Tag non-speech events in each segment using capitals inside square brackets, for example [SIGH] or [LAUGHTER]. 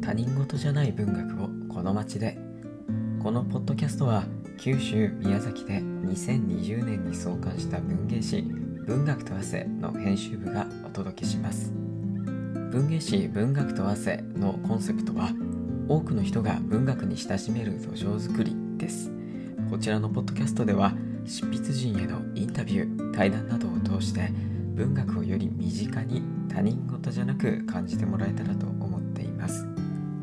他人事じゃない文学をこの街で。このポッドキャストは九州宮崎で2020年に創刊した文芸誌「文学と汗」の編集部がお届けします。文芸誌「文学と汗」のコンセプトは多くの人が文学に親しめる土壌づくりです。こちらのポッドキャストでは執筆陣へのインタビュー対談などを通して文学をより身近に他人事じゃなく感じてもらえたらと思っています。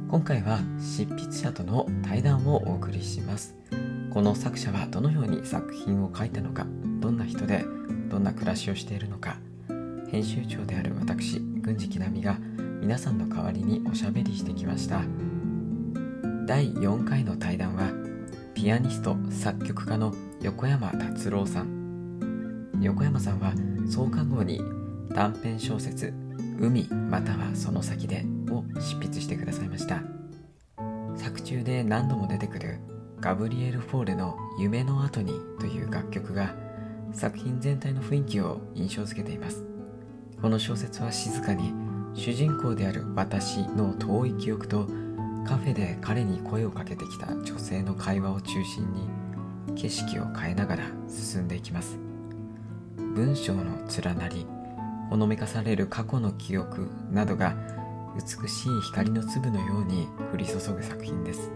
今回は執筆者との対談をお送りします。この作者はどのように作品を書いたのかどんな人でどんな暮らしをしているのか編集長である私郡司木奈美が皆さんの代わりにおしゃべりしてきました。第4回の対談はピアニスト作曲家の横山達郎さん。横山さんは創刊号に短編小説「海またはその先で」を執筆してくださいました。作中で何度も出てくるガブリエル・フォーレの「夢の後に」という楽曲が作品全体の雰囲気を印象づけています。この小説は静かに主人公である私の遠い記憶とカフェで彼に声をかけてきた女性の会話を中心に景色を変えながら進んでいきます。文章の連なりほのめかされる過去の記憶などが美しい光の粒のように降り注ぐ作品です。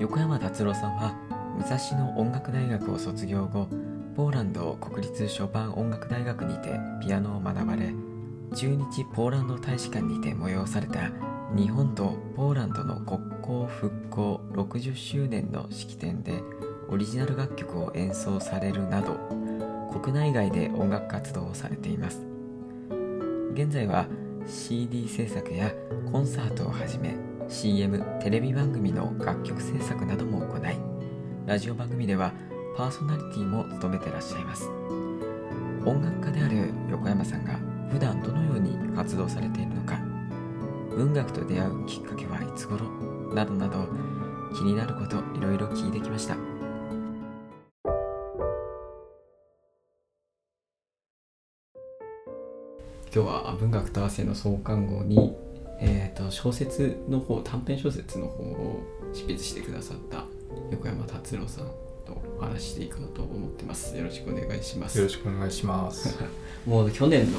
横山達郎さんは武蔵野音楽大学を卒業後ポーランド国立ショパン音楽大学にてピアノを学ばれ駐日ポーランド大使館にて催された日本とポーランドの国交復興60周年の式典でオリジナル楽曲を演奏されるなど国内外で音楽活動をされています。現在は CD 制作やコンサートをはじめ CM テレビ番組の楽曲制作なども行いラジオ番組ではパーソナリティも務めてらっしゃいます。音楽家である横山さんが普段どのように活動されているのか文学と出会うきっかけはいつ頃などなど気になることいろいろ聞いてきました。今日は文学と汗の創刊号に、えー、と小説の方短編小説の方を執筆してくださった横山達郎さんとお話ししていくのと思ってます。よろしくお願いします。よろしくお願いします。[LAUGHS] もう去年の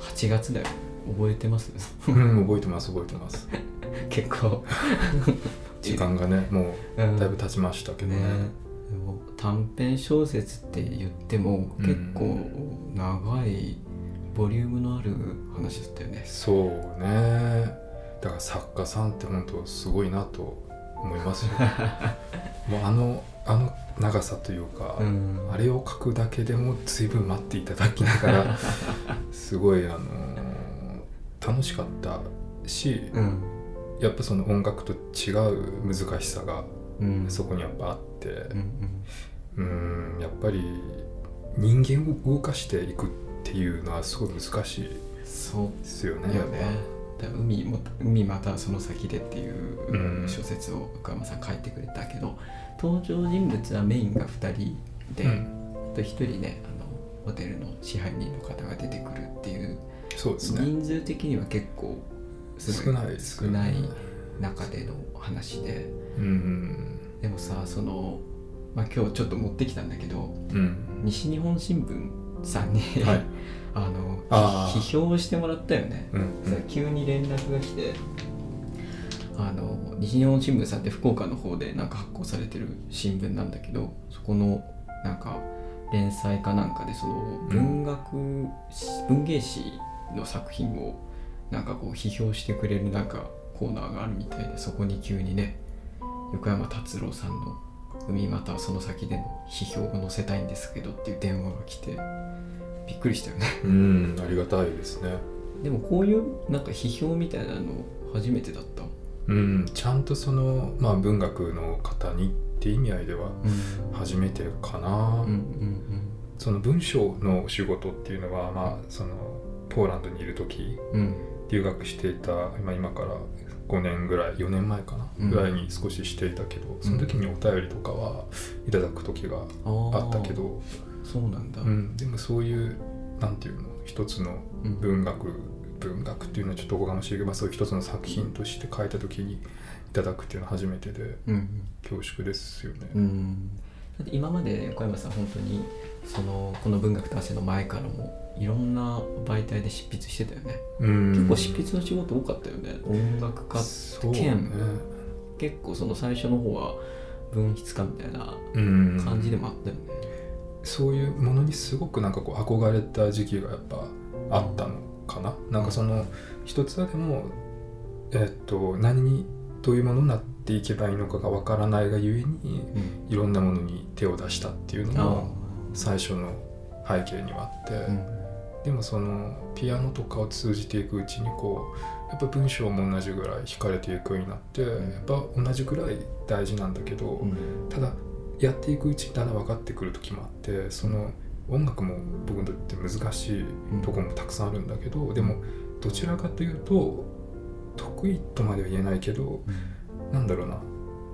8月だよ。覚えてます？うん、覚えてます、覚えてます。[LAUGHS] 結構。[LAUGHS] 時間がね、もうん。うだいぶ経ちましたけどね。ね。でも短編小説って言っても結構長いボリュームのある話だったよねそうね。だから作家さんって本当すごいなと思いますよ。[LAUGHS] もうあのあの長さというか、うんあれを書くだけでも随分待っていただきながら、[LAUGHS] すごいあの楽しかったし、うんやっぱその音楽と違う難しさがうんそこにやっぱあって。うんうんやっぱり人間を動かしていくっていうのはすごい難しいそうですよね。だよね海も海またはその先でっていううん小説を横山さん書いてくれたけど登場人物はメインが2人で、うん。あと1人ねあのホテルの支配人の方が出てくるっていうそうですね。人数的には結構少ない少ない中での話でうん。でもさその、まあ、今日ちょっと持ってきたんだけどうん。西日本新聞さんに、はい。[LAUGHS] あの批評をしてもらったよね、うんさ急に連絡が来てあの西日本新聞さんって福岡の方でなんか発行されてる新聞なんだけどそこのなんか連載かなんかでその文学、文芸誌の作品をなんかこう批評してくれるなんかコーナーがあるみたいでそこに急にね横山達郎さんの「海またはその先での批評を載せたいんですけど」っていう電話が来てびっくりしたよね。うんありがたいですね。でもこういうなんか批評みたいなの初めてだった。うん、ちゃんとその、まあ、文学の方にって意味合いでは初めてかな、うんうんその文章のお仕事っていうのは、まあ、そのポーランドにいる時うんうん。留学していた今今から5年ぐらい4年前かな、うん。ぐらいに少ししていたけどその時にお便りとかはいただく時があったけど、そうなんだ、うん、でもそういうなんていうの一つのうん。文学文学っていうのはちょっとおこがましいけど、まあ、そういう一つの作品として書いた時にいただくっていうのは初めてでうん。恐縮ですよね。うん。だって今まで小山さん本当にそのこの文学と汗の前からもいろんな媒体で執筆してたよね、うん。結構執筆の仕事多かったよね。音楽家兼ね。結構その最初の方は文筆家みたいなうん。感じでもあったよね、そういうものにすごくなんかこう憧れた時期がやっぱあったのかな？なんかその一つはでも、えっと何にどういうものになっていけばいいのかがわからないがゆえにうん。いろんなものに手を出したっていうのあも最初の背景にはあって、あ、うんでもそのピアノとかを通じていくうちにこうやっぱ文章も同じぐらい惹かれていくようになって、ん。やっぱ同じぐらい大事なんだけど、うん。ただやっていくうちにだんだん分かってくる時もあってその音楽も僕にとって難しいところもたくさんあるんだけど、でもどちらかというと得意とまでは言えないけどなんだろうな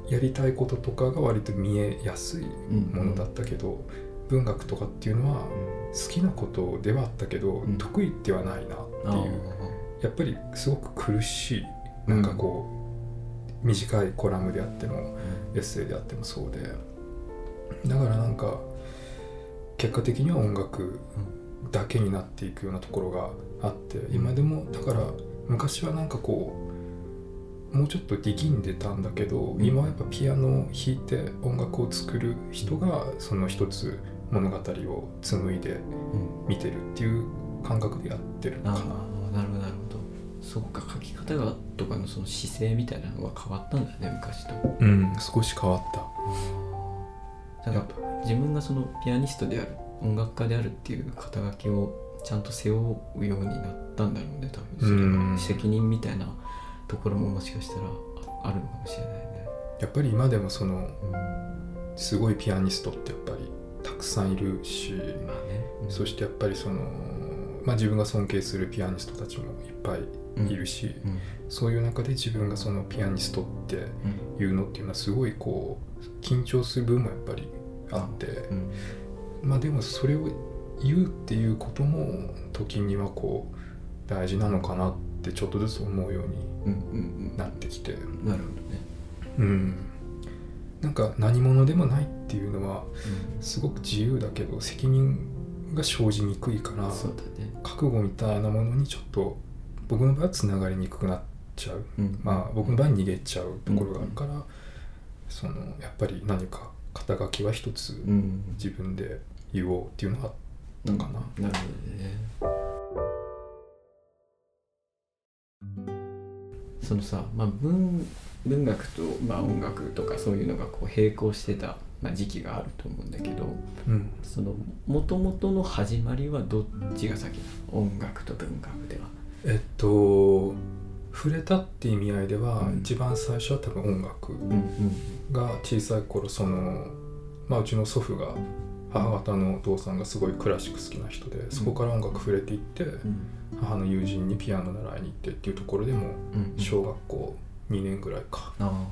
やりたいこととかが割と見えやすいものだったけど、文学とかっていうのは好きなことではあったけど、ん。得意ではないなってあいう。やっぱりすごく苦しい。なんかこう、短いコラムであってもエッセイであってもそうで。だからなんか結果的には音楽だけになっていくようなところがあって今でもだから昔はなんかこうもうちょっと力んでたんだけど、ん。今はやっぱピアノを弾いて音楽を作る人がその一つ物語を紡いでうん。見てるっていう感覚でやってるああかな。なるほどなるほど。そっか書き方がとかのその姿勢みたいなのが変わったんだね昔と。うん少し変わった。だから自分がそのピアニストである音楽家であるっていう肩書きをちゃんと背負うようになったんだろうね多分それ責任みたいなところももしかしたらああるのかもしれないね。やっぱり今でもそのうん。すごいピアニストってやっぱりたくさんいるし、まあね、うん。そしてやっぱりその、まあ、自分が尊敬するピアニストたちもいっぱいいるし、うん。そういう中で自分がそのピアニストっていうのっていうのはすごいこう緊張する部分もやっぱりあって、うん。まあでもそれを言うっていうことも時にはこう大事なのかなってちょっとずつ思うようにうんうんなってきて。うんなるほどね、うん、なんか何者でもないっていうのはうすごく自由だけど責任が生じにくいから覚悟みたいなものにちょっと僕の場合はつながりにくくなっちゃう。うん。まあ僕の場合は逃げちゃうところがあるから、そのやっぱり何か肩書きは一つうん。自分で言おうっていうのがあったかな。なるほどね。そのさ、まあ、文文学と、まあ、音楽とかそういうのがこう並行してた、まあ、時期があると思うんだけどうん。その元々の始まりはどっちが先なの？音楽と文学では。えっと触れたって意味合いでは、うん。一番最初は多分音楽が小さい頃その、まあ、うちの祖父が母方のお父さんがすごいクラシック好きな人でそこから音楽触れていって、うん。母の友人にピアノ習いに行ってっていうところでもうん。小学校2年ぐらいか。あ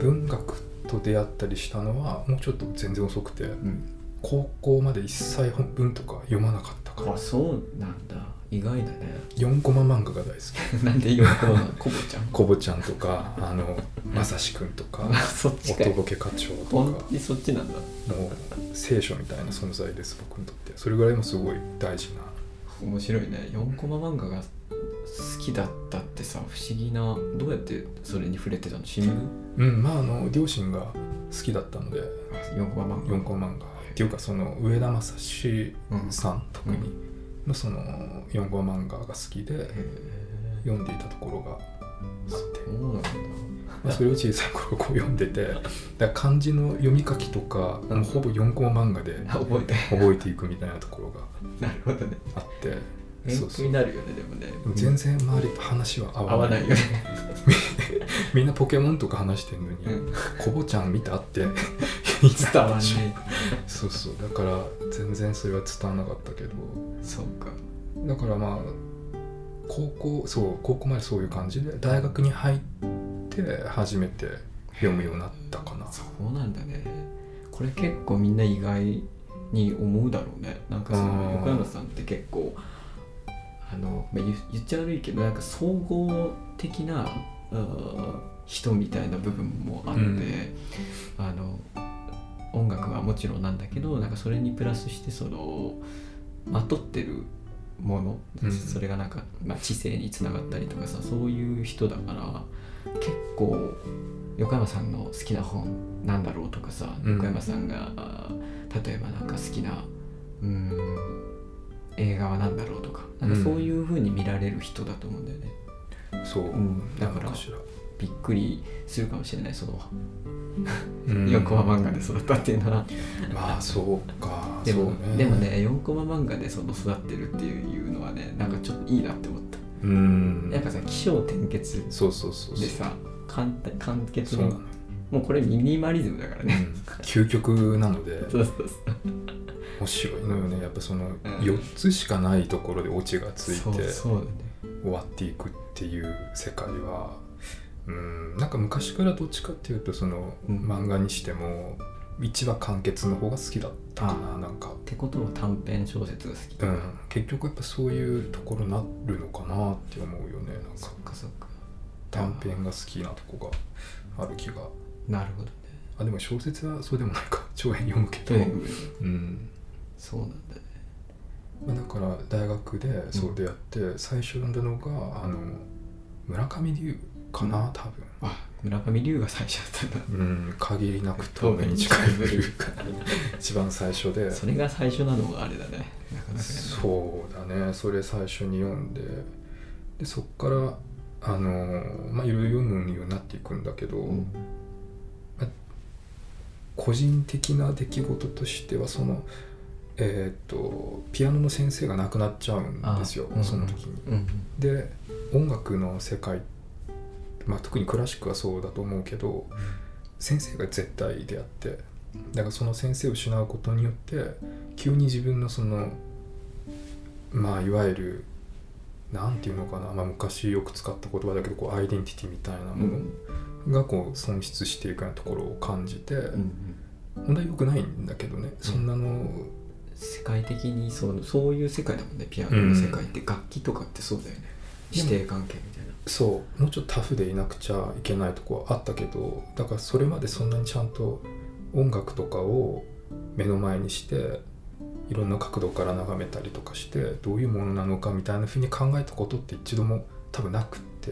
文学と出会ったりしたのはもうちょっと全然遅くてーうん。高校まで一切本文とか読まなかったから。あそうなんだ。意外だね。4コマ漫画が大好き。[LAUGHS] なんで今このコボちゃん？コボちゃんとかあのまさしくんとかあ [LAUGHS] そっちかい。おとぼけ課長とか。そっちなんだ。もう聖書みたいな存在です僕にとって。それぐらいもすごい大事な。面白いね。4コマ漫画が好きだったってさ不思議などうやってそれに触れてたの？新聞？うんまああの両親が好きだったので。4コマ漫画。4コマ漫画。っていうかその上田正史さん特にのその4コマ漫画が好きでへ読んでいたところがあって。えそうなんだ。まあそれを小さい頃こう読んでてだ漢字の読み書きとかほぼ4コマ漫画であ覚えて。覚えていくみたいなところが [LAUGHS] なるほどね。あって勉強そう。そうになるよねでもね。全然周りと話は合合わないいよね。[LAUGHS] みんなポケモンとか話してんのにうん「コボちゃん見た?」って [LAUGHS] 伝わんねそうそう。だから全然それは伝わんなかったけど。そうか。だからまあ高校そう高校までそういう感じで大学に入って初めて読むようになったかな。そうなんだね。これ結構みんな意外に思うだろうね。なんかそうん。の横山さんって結構あの、まあ、言言っちゃ悪いけどなんか総合的な人みたいな部分もあって、うん。あの音楽はもちろんなんだけどなんかそれにプラスしてそのまとってるもの、うん。それがなんか、まあ、知性につながったりとかさそういう人だから結構横山さんの好きな本なんだろうとかさ、うん。横山さんが例えばなんか好きなうーん映画は何だろうとかなんかそういう風に見られる人だと思うんだよね、そう、ん。だからびっくりするかもしれないそのうん。4コマ漫画で育ったっていうのは、まあそうか。でもそうでもね4コマ漫画でその育ってるっていうのはねなんかちょっといいなって思った、うん。なんかさ起承転結そうそうそうでさ簡単簡潔に。もうこれミニマリズムだからね、うん。究極なので。[LAUGHS] そうそうそう面白いのよね。やっぱそのん。4つしかないところでオチがついて終わっていくっていう世界はうんなんか昔からどっちかっていうとそのうん。漫画にしても1話完結の方が好きだったかななんか。ってことは短編小説が好き。うん。結局やっぱそういうところになるのかなって思うよねなんそかっかそっか。短編が好きなとこがある気が。なるほどね。あでも小説はそうでもないか。長編読むけど、うんそうなんだね。まあ、だから大学でそう出会って最初読んだのがあの村上龍かな多分。あ村上龍が最初だったんだ。うん限りなく透明に近いというか [LAUGHS] 一番最初で。それが最初なのがあれだね。なかなかねそうだね。それ最初に読んで。でそっからあのまあいろいろ読むようになっていくんだけど、うん。個人的な出来事としてはそのえー、とピアノの先生が亡くなっちゃうんですよその時に。うん。で音楽の世界、まあ、特にクラシックはそうだと思うけど先生が絶対であってだからその先生を失うことによって急に自分のそのまあいわゆるなんていうのかな、まあ、昔よく使った言葉だけどこうアイデンティティみたいなうん。ものがこう損失していくようなところを感じて、うん本当は良くないんだけどね、そんなの世界的にそうそういう世界だもんね。ピアノの世界って、楽器とかってそうだよね。でも指定関係みたいな。そう。もうちょっとタフでいなくちゃいけないとこはあったけどだからそれまでそんなにちゃんと音楽とかを目の前にしていろんな角度から眺めたりとかしてどういうものなのかみたいなふうに考えたことって一度も多分なくって、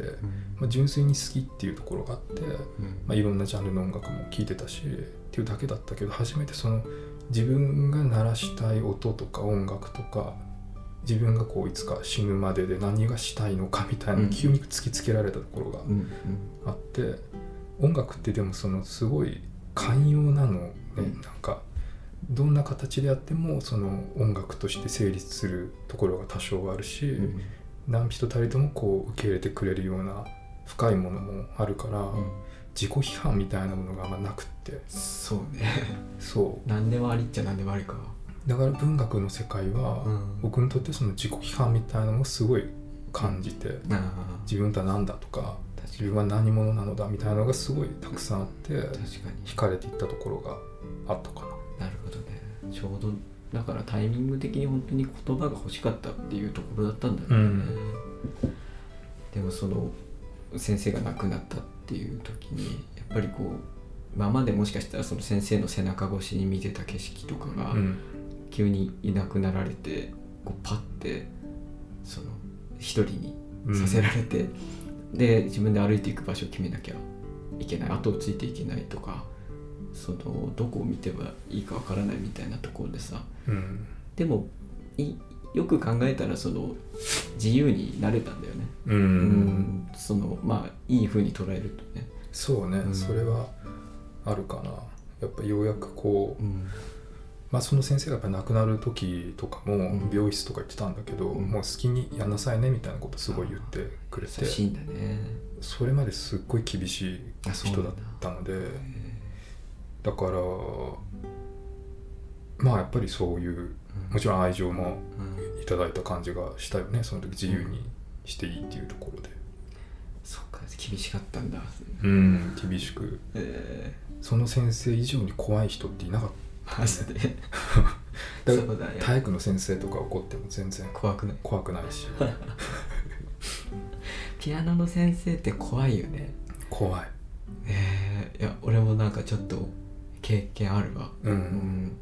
まあ、純粋に好きっていうところがあって、うん。まあ、いろんなジャンルの音楽も聴いてたしっていうだけだったけど初めてその自分が鳴らしたい音とか音楽とか自分がこういつか死ぬまでで何がしたいのかみたいな急に突きつけられたところがうんうん。あって、音楽ってでもそのすごい寛容なのね、うん。なんかどんな形であってもその音楽として成立するところが多少あるし、うん。何人たりともこう受け入れてくれるような深いものもあるから、うん自己批判みたいなものがあんまなくって。そうね。そ何でもありっちゃ何でもありか。うだから文学の世界は、うん。僕にとってその自己批判みたいなのをすごい感じて、ああ自分とは何だとか自分は何者なのだみたいなのがすごいたくさんあって確かに。惹かれていったところがあったかな。なるほどね。ちょうどだからタイミング的に本当に言葉が欲しかったっていうところだったんだろうね、でもその先生が亡くなったっていう時にやっぱりこう今までもしかしたらその先生の背中越しに見てた景色とかがうん。急にいなくなられてこうパッてその一人にさせられて、で自分で歩いていく場所を決めなきゃいけない後をついていけないとかそのどこを見てはいいかわからないみたいなところでさうん。でもいよく考えたらその自由になれたんだよね。うん。うん。そのまあいい風に捉えるとね。そうね、うん。それはあるかな。やっぱようやくこうん。うまあ、その先生がやっぱ亡くなる時とかもん。病室とか行ってたんだけど、うん。もう好きにやんなさいねみたいなことすごい言ってくれて優しいんだね。それまですっごい厳しい人だったのでだからまあやっぱりそういうもちろん愛情もうん。いただいた感じがしたよね。その時自由にしていいっていうところで。そっか。厳しかったんだ。うん。厳しく。えその先生以上に怖い人っていなかっー、マジで。た [LAUGHS] だそうだよ。体育の先生とか怒っても全然怖くない。怖くないし。[LAUGHS] ピアノの先生って怖いよね。怖い。えー、いや俺もなんかちょっと経験あるわ。うん、うん。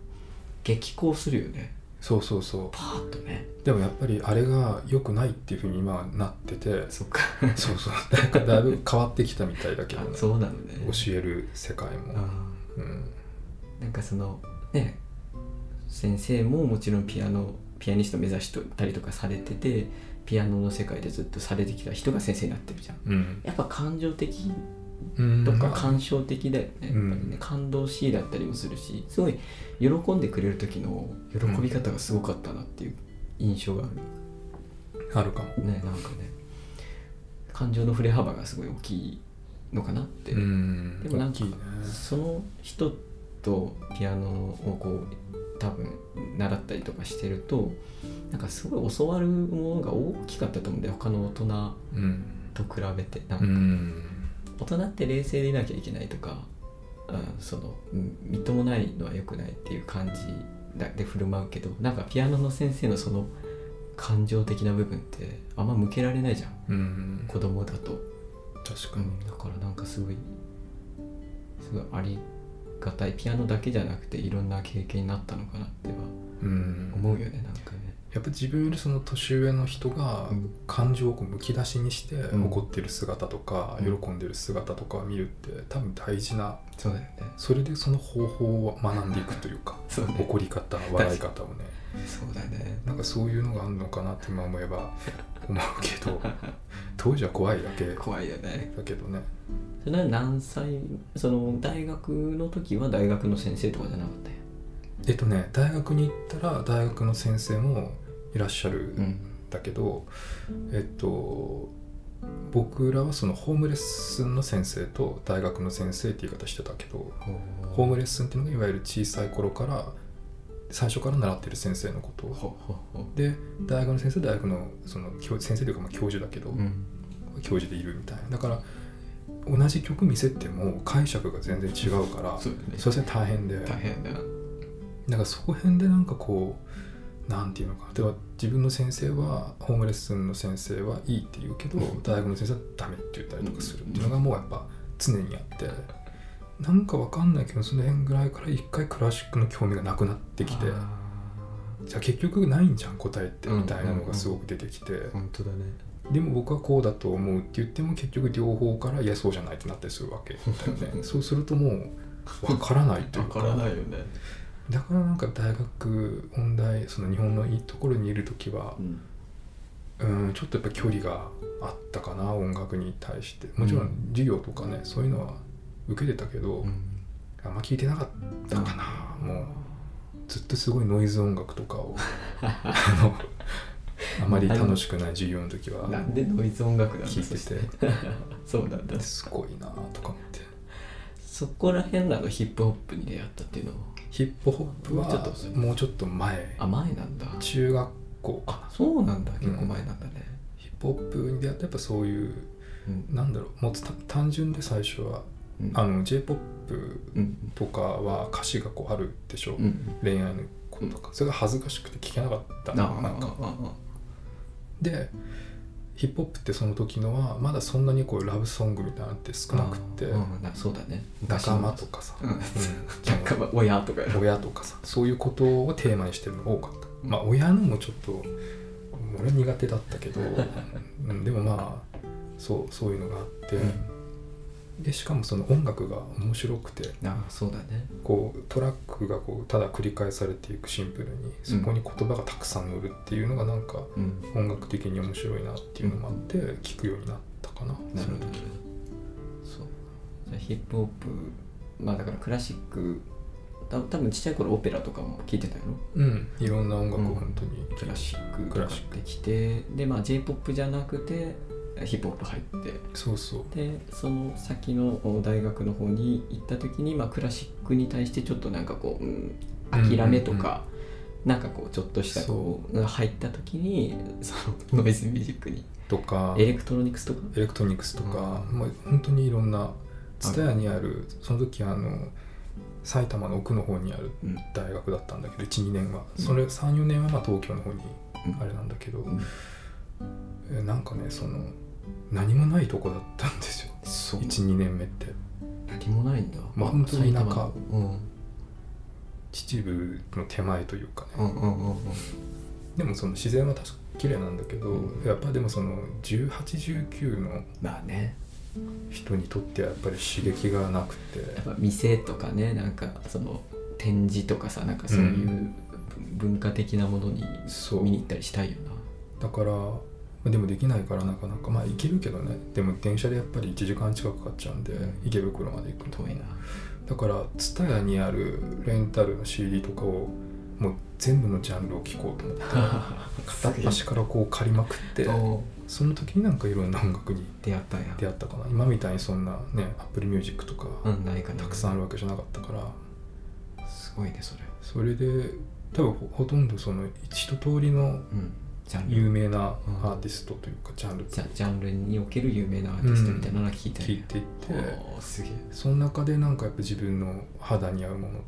激高するよねそうそうそパーッとね。うでもやっぱりあれが良くないっていうふうに今はなってて。そっか。そうそう。なんかだいぶ変わってきたみたいだけど。あねそうなのね。教える世界も。あうん。ーなんかそのね先生ももちろんピアノピアニスト目指したりとかされててピアノの世界でずっとされてきた人が先生になってるじゃん。うん。やっぱ感情的うんとかまあ感傷的だよね,、うんやっぱりね。感動しいだったりもするしすごい喜んでくれる時の喜び方がすごかったなっていう印象がある、あるかも。ねなんかね。感情の振れ幅がすごい大きいのかなって、うん。でもなんかね。その人とピアノをこう多分習ったりとかしてるとなんかすごい教わるものが大きかったと思うんだよ他の大人うんと比べて。なんかうん大人って冷静でいなきゃいけないとか、うん、そのうんみっともないのは良くないっていう感じだで振る舞うけどなんかピアノの先生のその感情的な部分ってあんま向けられないじゃん。うん。子供だと、確かに。うん、だからなんかすごいすごいありがたい。ピアノだけじゃなくていろんな経験になったのかなってはうん。思うよねなんか。ねやっぱ自分よりその年上の人がうん。感情をこうむき出しにしてうん。怒ってる姿とかうん。喜んでる姿とかを見るって多分大事なそうだよね。それでその方法を学んでいくというか [LAUGHS] そうね。怒り方笑い方をね。そうだね。なんかそういうのがあるのかなって今思えば [LAUGHS] 思うけど当時は怖いだけ。だ怖いよね。けどね。それは何歳その大学の時は大学の先生とかじゃなかったよえっとね大学に行ったら大学の先生もいらっしゃるん。だけど、えっと僕らはそのホームレッスンの先生と大学の先生って言い方してたけどホームレッスンっていうのがいわゆる小さい頃から最初から習ってる先生のこと。で大学の先生大学のその教先生というかまあ教授だけど、うん。教授でいるみたいな。だから同じ曲見せても解釈が全然違うからそうそれは大変で。大変だなだからそこ辺でなんかこうなんていうのかな。例えば自分の先生はホームレッスンの先生はいいって言うけどうん [LAUGHS] 大学の先生はダメって言ったりとかするっていうのがもうやっぱ常にあって。なんかわかんないけどその辺ぐらいから一回クラシックの興味がなくなってきて。あじゃあ結局ないんじゃん答えってうんみたいなのがすごく出てきて。ー本当だね。でも僕はこうだと思うって言っても結局両方からいやそうじゃないってなったりするわけだよね。[LAUGHS] そうするともうわからないというか。よねだからなんか大学音大その日本のいいところにいる時はうん。うんちょっとやっぱ距離があったかな音楽に対して。もちろん授業とかねそういうのは受けてたけど、うん。あんま聞いてなかったかな、もうずっとすごいノイズ音楽とかを [LAUGHS] あのあまり楽しくない授業の時はなんでノイズ音楽なんだ聞いてて。[LAUGHS] そうなんだ。てすごいなとか思って。そこら辺なのヒップホップに出会ったっていうのは？ヒップホップはもうちょっと前。あ前なんだ。中学校。かなそうなんだ。結構前なんだね。ヒップホップに出会ってやっぱそういううん。なんだろう。もうた単純で最初はうん。あの j p o p うん。とかは歌詞がこうあるでしょ、うん。恋愛のこととかそれが恥ずかしくて聞けなかったなんか。あでヒップホップってその時のはまだそんなにこうラブソングみたいなのって少なくって。あうんなそうだね。仲間とかさ、うん。親とか。親とかさ。そういうことをテーマにしてるのが多かった、まあ親のもちょっと俺は苦手だったけど、[LAUGHS] うん、でもまあそうそういうのがあって、でしかもその音楽が面白くてあそうだね。こうトラックがこうただ繰り返されていくシンプルにそこに言葉がたくさん乗るっていうのがなんかうん。音楽的に面白いなっていうのもあって聞くようになったかな、なるほどその時そう。じゃあヒップホップまあだからクラシックた多分ちっちゃい頃オペラとかも聴いてたようん。いろんな音楽うんを本当に、クラシッククラシック。できてでまあ j p o p じゃなくてヒップホップ入って。そうそう。でその先のお大学の方に行った時に、まあ、クラシックに対してちょっとなんかこう、うん、諦めとか、なんかこうちょっとしたこうが入った時にそのノイズミュージックに。とか。エレクトロニクスとか？エレクトロニクスとか、うん。まあ、本当にいろんな蔦屋にあるその時あの埼玉の奥の方にあるうん。大学だったんだけど12年は。うん。それ34年はまあ東京の方にうん。あれなんだけど、うん。えなんかねその何もないとこだったんですよそう。12年目って。何もないんだ。まあ本当に田舎うん。秩父の手前というかね、うんうんうんうん。でもその自然は確か綺麗なんだけど、うん。やっぱでもその1819のまあね。人にとってはやっぱり刺激がなくて。やっぱ店とかねなんかその展示とかさなんかそういう文化的なものにそう。見に行ったりしたいよだからまあでもできないからなかなか。まあ行けるけどね。でも電車でやっぱり1時間近くかかっちゃうんで、うん池袋まで行くの。な遠いな。だから TSUTAYA にあるレンタルの CD とかをもう全部のジャンルを聴こうと思って [LAUGHS] 片っ端からこう借りまくっておその時になんかいろんな音楽に出会ったんや。出会ったかな。今みたいにそんなね Apple Music とかたくさんあるわけじゃなかったから。すごいねそれ。それで多分ほほとんどその一通りのうん有名なうん。アーティストというかジャンル。ジャジャンルにおける有名なアーティストみたいなのが聞いた聞いていって。すげえ。その中でなんかやっぱ自分の肌に合うもの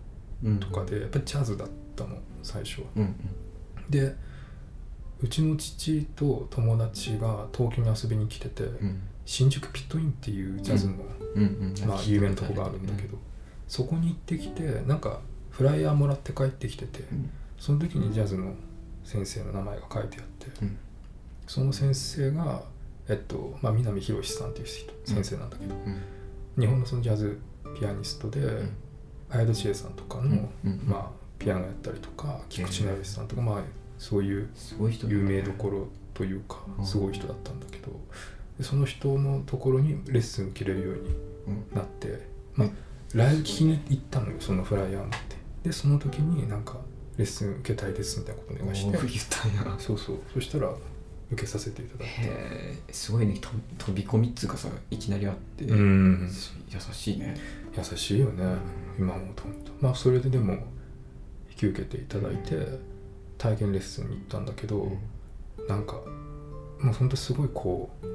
うんとかでやっぱりジャズだったの最初は。うんうん。でうちの父と友達が東京に遊びに来てて、うん。新宿ピットインっていうジャズの、うんうんまあ、有名なとこがあるんだけど、そこに行ってきてなんかフライヤーもらって帰ってきててうん。その時にジャズの先生の名前が書いてあって、うん。その先生がえっとまあ南博さんっていう人先生なんだけど、うん。日本のそのジャズピアニストで、ん。綾戸千恵さんとかの、まあ、ピアノやったりとか菊池成吉さんとか、まあ、そういう有名どころというかうん。すごい人だったんだけどでその人のところにレッスン受けれるようにうん。なって、まあ、ライブ聞きに行ったのよそのフライヤー持って。でその時になんかレッスン受けたいですみたいなことお願いして。言ったんや。そうそう。そしたら受けさせていただいてへえすごいね。と飛び込みっつうかさいきなりあって、うん。優しいね。優しいよね。今思うと本当まあそれででも引き受けていただいて体験レッスンに行ったんだけど、なんかもうほんとすごいこう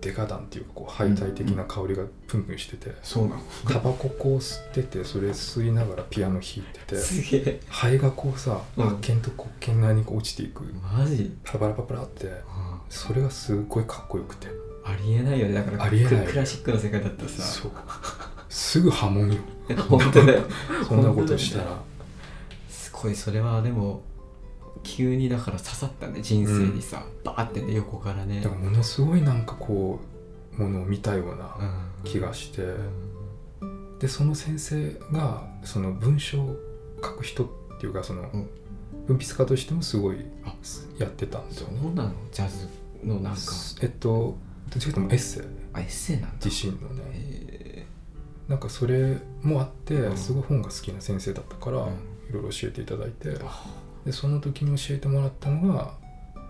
デカダンっていうかこう敗退的な香りがプンプンしてて、そうなの。タバコこう吸っててそれ吸いながらピアノ弾いててすげえ。肺がこうさうん発見とこう剣内にこう落ちていく。マジ、パラパラパラパラってそれがすっごいかっこよくて。ありえないよね。だからありえない。ククラシックの世界だったらさ。そう。すぐ波紋よ。[LAUGHS] 本当だよ。[LAUGHS] そんなことしたら。すごいそれはでも急にだから刺さったね人生にさ、バーってね横からね。だからものすごいなんかこうものを見たようなうん。気がして、うん。でその先生がその文章を書く人っていうかそのうん。文筆家としてもすごいあやってたんですそよね。うなのジャズのなんか。えっとどっちかというとエッセイ。あエッセイなんだ。自身のね。へなんかそれもあってうん。すごい本が好きな先生だったからうん。いろいろ教えていただいて。えあでその時に教えてもらったのが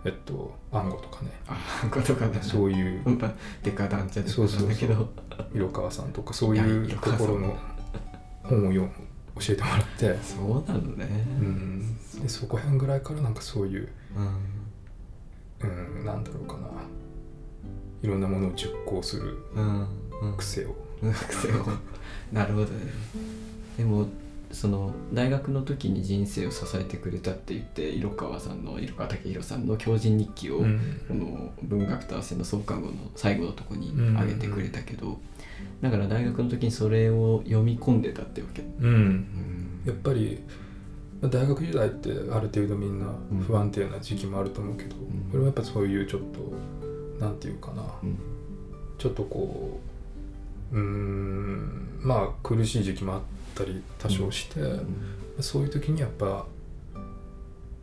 えっと暗号とかね。あことかなそういう。うんまあデカダンチャそうそうそう。だけど。色川さんとかそういうところの本を読む教えてもらって、そうなのね。うん、でそこへんぐらいからなんかそういう、うん。うん、なんだろうかな。いろんなものを熟考するうん。うん。癖を。うん。癖を。[LAUGHS] なるほどね。でもその大学の時に人生を支えてくれたって言って色川さんの色川武弘さんの狂人日記を、うん。この文学と汗の創刊号の最後のとこに上げてくれたけど、だから大学の時にそれを読み込んでたってわけ、うん。うん。やっぱりまあ大学時代ってある程度みんなうん。不安定な時期もあると思うけど、ん。これはやっぱそういうちょっとなんていうかな。うん。ちょっとこううーんまあ苦しい時期もあったり多少して、そういう時にやっぱ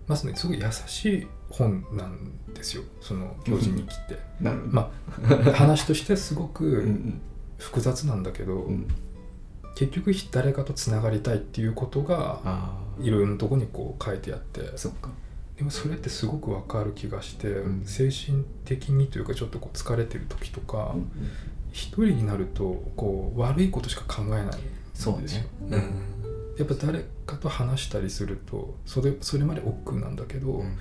まずねすごい優しい本なんですよ。その狂人日記って。まあ話としてすごくん複雑なんだけど、うん。結局誰かとつながりたいっていうことがあいろいろなとこにこう書いてあって。でもそれってすごくわかる気がして、うん。精神的にというかちょっとこう疲れてる時とか、うん一人になるとこう悪いことしか考えないそうね。うん。やっぱ誰かと話したりするとそれそれまで億劫なんだけど、うん。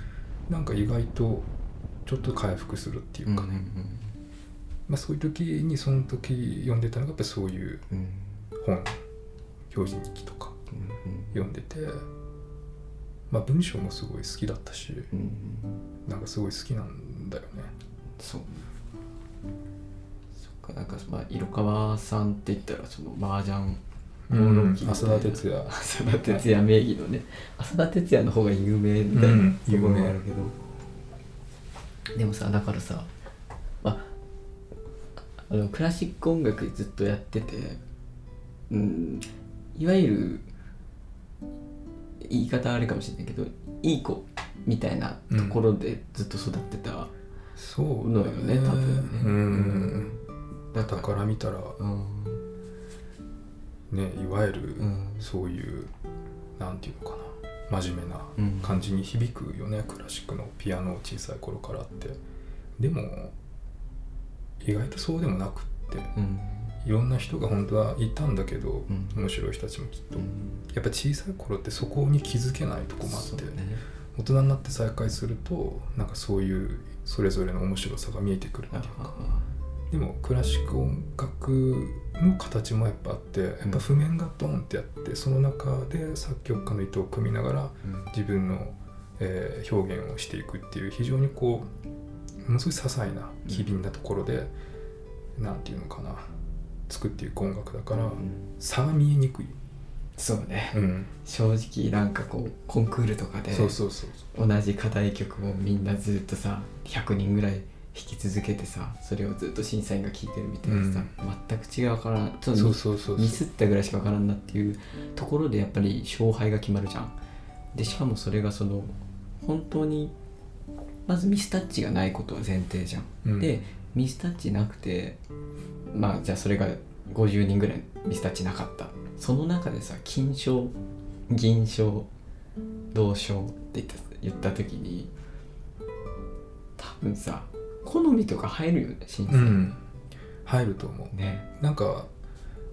なんか意外とちょっと回復するっていうかね、まあ、そういう時にその時読んでたのがやっぱりそういううん。うん本表示日記とかうん。読んでて、まあ、文章もすごい好きだったしうんうん。なんかすごい好きなんだよね。そう。そっかなんかまあ色川さんって言ったらその麻雀うん。浅田哲也。浅田哲也名義のね。浅田哲也の方が有名みたいなうん。ところがあるけど、でもさだからさまああのクラシック音楽ずっとやっててうん。いわゆる言い方あれかもしれないけどいい子みたいなところでずっと育ってた、そうのよね多分ね。うん。だだから見たら。うんねいわゆるうん。そういうなんていうのかな真面目なうん。感じに響くよねクラシックのピアノを小さい頃からって。でも意外とそうでもなくってうん。いろんな人が本当はいたんだけど、うん。面白い人たちもきっと、うん。やっぱ小さい頃ってそこに気づけないとこもあって、ね。大人になって再会するとなんかそういうそれぞれの面白さが見えてくるっていうかでもクラシック音楽の形もやっぱあってやっぱ譜面がドンってあってその中で作曲家の意図を組みながらうん。自分の、えー表現をしていくっていう非常にこうものすごい些細な機敏なところで、なんていうのかな作っていく音楽だから、うん。差が見えにくい、そうね。うん、正直なんかこうコンクールとかでそうそうそう同じ課題曲をみんなずっとさ100人ぐらい弾き続けてさそれをずっと審査員が聴いてるみたいなさ、全く違うからちょっとそうそうそうミスったぐらいしか分からんなっていうところでやっぱり勝敗が決まるじゃん。でしかもそれがその本当にまずミスタッチがないことは前提じゃん、うん。でミスタッチなくてまあじゃあそれが50人ぐらいミスタッチなかった。その中でさ金賞銀賞銅賞って言った言った時に多分さ好みとか入るよね審査員、うん、入ると思う。ね。なんか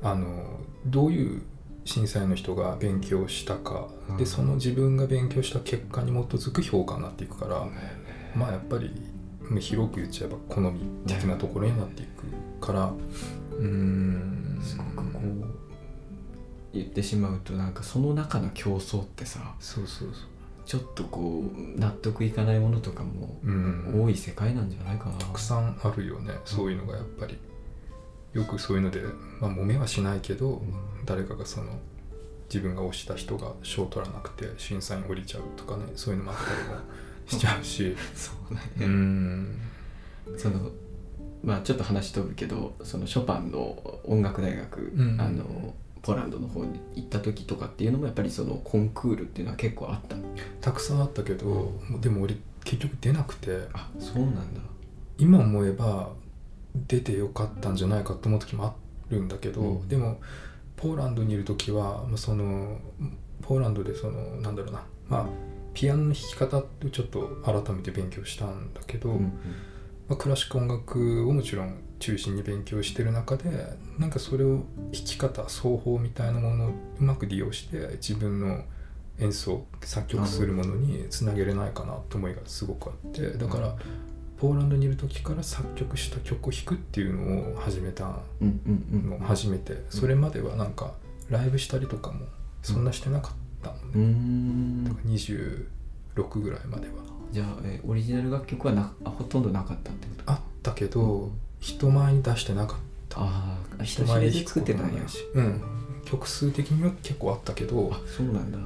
あのどういう審査員の人が勉強したか、うん。でその自分が勉強した結果に基づく評価になっていくから、まあやっぱりまあ広く言っちゃえば好み的なところになっていくからうーん。すごくこう言ってしまうとなんかその中の競争ってさそうそうそうちょっとこう納得いかないものとかもうん。多い世界なんじゃないかな、たくさんあるよねそういうのがやっぱり。よくそういうので、まあ、揉めはしないけど、誰かがその自分が推した人が賞取らなくて審査員降りちゃうとかねそういうのもあったりもしちゃうし。[LAUGHS] そうだうね、ん。そのまあちょっと話飛ぶけどそのショパンの音楽大学、うん。あのポーランドの方に行った時とかっていうのもやっぱりそのコンクールっていうのは結構あった。たくさんあったけど、もうでも俺結局出なくて。あそうなんだ。今思えば出てよかったんじゃないかと思う時もあるんだけど、うん。でもポーランドにいる時はそのポーランドでそのなんだろうな。まあピアノの弾き方ってちょっと改めて勉強したんだけど、うんまあ、クラシック音楽をもちろん中心に勉強してる中でなんかそれを弾き方奏法みたいなものをうまく利用して自分の演奏作曲するものにつなげれないかなと思いがすごくあってだからポーランドにいる時から作曲した曲を弾くっていうのを始めたのを初めてそれまではなんかライブしたりとかもそんなしてなかったのうーね、ん。だから26ぐらいまではじゃあ、えーオリジナル楽曲はなあほとんどなかったってこと？あったけど、うん。人前に出してなかった。ああ人前で作ってたんや。し、うん、曲数的には結構あったけどあそうなんだ、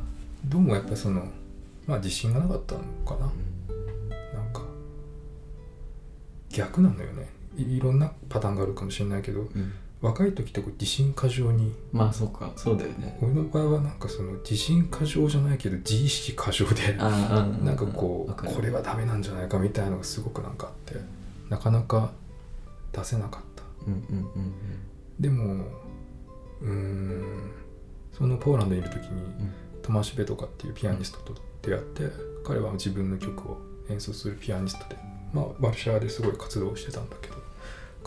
どうもやっぱりそのまあ自信がなかったのかな。なんか逆なのよね。いいろんなパターンがあるかもしれないけどうん、若い時ってこう自信過剰に。まあそうかそうだよね。俺の場合はなんかその自信過剰じゃないけど自意識過剰でなんかこうこれはダメなんじゃないかみたいなのがすごくなんかあってなかなか出せなかった。うんうんうんでもうーんそのポーランドにいる時に、トマシュ・ベトカっていうピアニストと出会って彼は自分の曲を演奏するピアニストで、まあ、ワルシャワですごい活動してたんだけど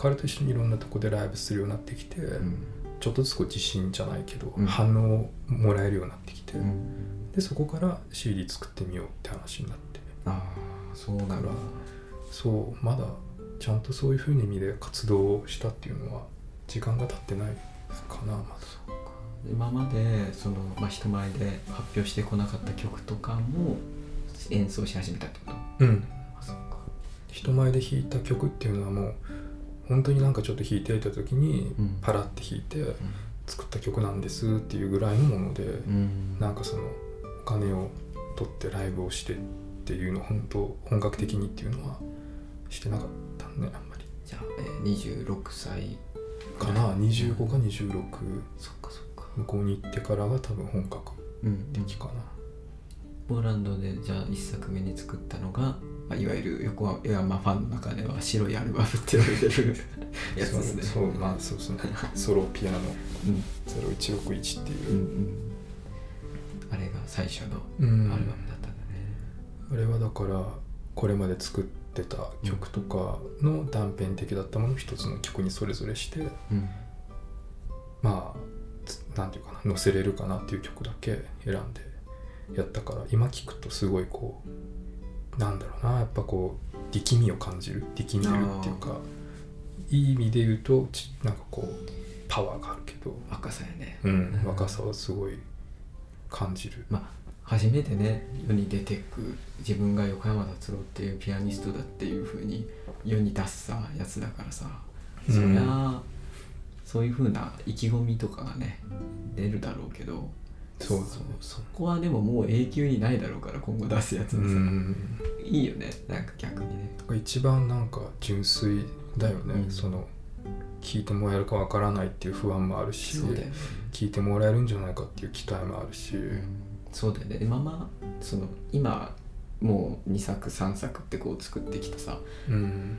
彼と一緒にいろんなとこでライブするようになってきて、うん。ちょっとずつこう自信じゃないけど、うん。反応をもらえるようになってきて、うん。でそこから CD 作ってみようって話になって。ああそうなんだ。だからそうまだちゃんとそういうふうな意味で活動したっていうのは時間が経ってないかなまだ。今までその、まあ、人前で発表してこなかった曲とかも演奏し始めたってこと？うん。あそうか。人前で弾いた曲っていうのはもう本当になんかちょっと弾いていた時にうん。パラって弾いて作った曲なんですっていうぐらいのもので、うん。なんかそのお金を取ってライブをしてっていうの本当本格的にっていうのはしてなかったねあんまり。じゃあ、えー、26歳かな？25か26そっかそっか。向こうに行ってからが多分本格うん的かな、ポーランドでじゃあ1作目に作ったのが、まあ、いわゆる横山ファンの中では白いアルバムって言われてる [LAUGHS] やつですね。そうそうまあそうですねソロピアノ。うん。0161っていう、うんうん。あれが最初のうん。アルバムだったんだね、あれはだからこれまで作ってた曲とかの断片的だったものを一つの曲にそれぞれしてうん。まあつなんていうかな載せれるかなっていう曲だけ選んでやったから今聴くとすごいこうなんだろうなやっぱこう力みを感じる力みるっていうかいい意味で言うとちなんかこうパワーがあるけど、若さやね。うん、若さをすごい感じる。まあ初めてね世に出てく自分が横山達郎っていうピアニストだっていうふうに世に出すさやつだからさ、うん。そりゃそういうふうな意気込みとかがね出るだろうけどそうそそこはでももう永久にないだろうから今後出すやつうでさ、ん。いいよねなんか逆にね。一番なんか純粋だよね、うん。その聞いてもらえるかわからないっていう不安もあるしね、聞いてもらえるんじゃないかっていう期待もあるし、そうだよね。でまあまあその今もう2作3作ってこう作ってきたさ。うん。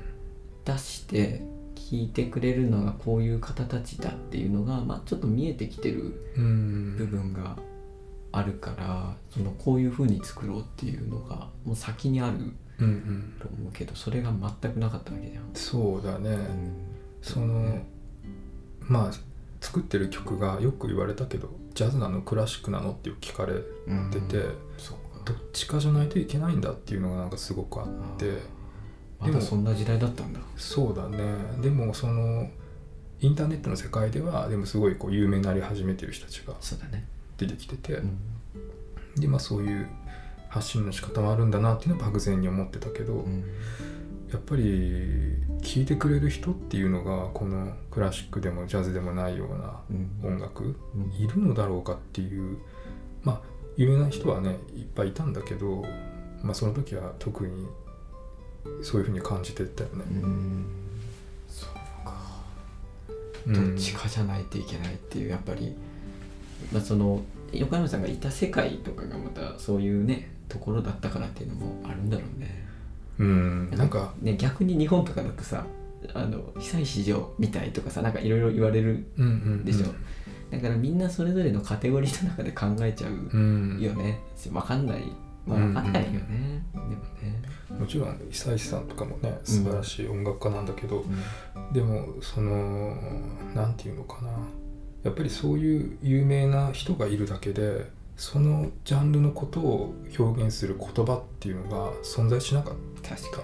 出して聞いてくれるのがこういう方たちだっていうのが、まあ、ちょっと見えてきてるうん。部分があるからそのこういう風に作ろうっていうのがもう先にあるうんうんと思うけどそれが全くなかったわけじゃん。そうだね、うん。そのまあ作ってる曲がよく言われたけどジャズなのクラシックなのって聞かれうん。てて、そうどっちかじゃないといけないんだっていうのがなんかすごくあってまだそんな時代だったんだ。そうだね。でもそのインターネットの世界ではでもすごいこう有名になり始めてる人たちがそうだね。出てきてて、うん。でまあそういう発信の仕方もあるんだなっていうのは漠然に思ってたけど、うん。やっぱり聴いてくれる人っていうのがこのクラシックでもジャズでもないようなうん。音楽うん。いるのだろうかっていうまあ有名な人はねいっぱいいたんだけど、まあ、その時は特にそういうふうに感じてたよね。うん。そうか。うん。どっちかじゃないといけないっていうやっぱり、まあ、その横山さんがいた世界とかがまたそういうねところだったからっていうのもあるんだろうね。うん、なんか、ね逆に日本とかだとさあの被災市場みたいとかさなんかいろいろ言われるうんうんうん、でしょ、だからみんなそれぞれのカテゴリーの中で考えちゃううん、よね、わかんない。まあわかんないよね、でもね、もちろん久石さんとかもね素晴らしい音楽家なんだけど、うん。でもそのなんていうのかなやっぱりそういう有名な人がいるだけでそのジャンルのことを表現する言葉っていうのが存在しなかった。確か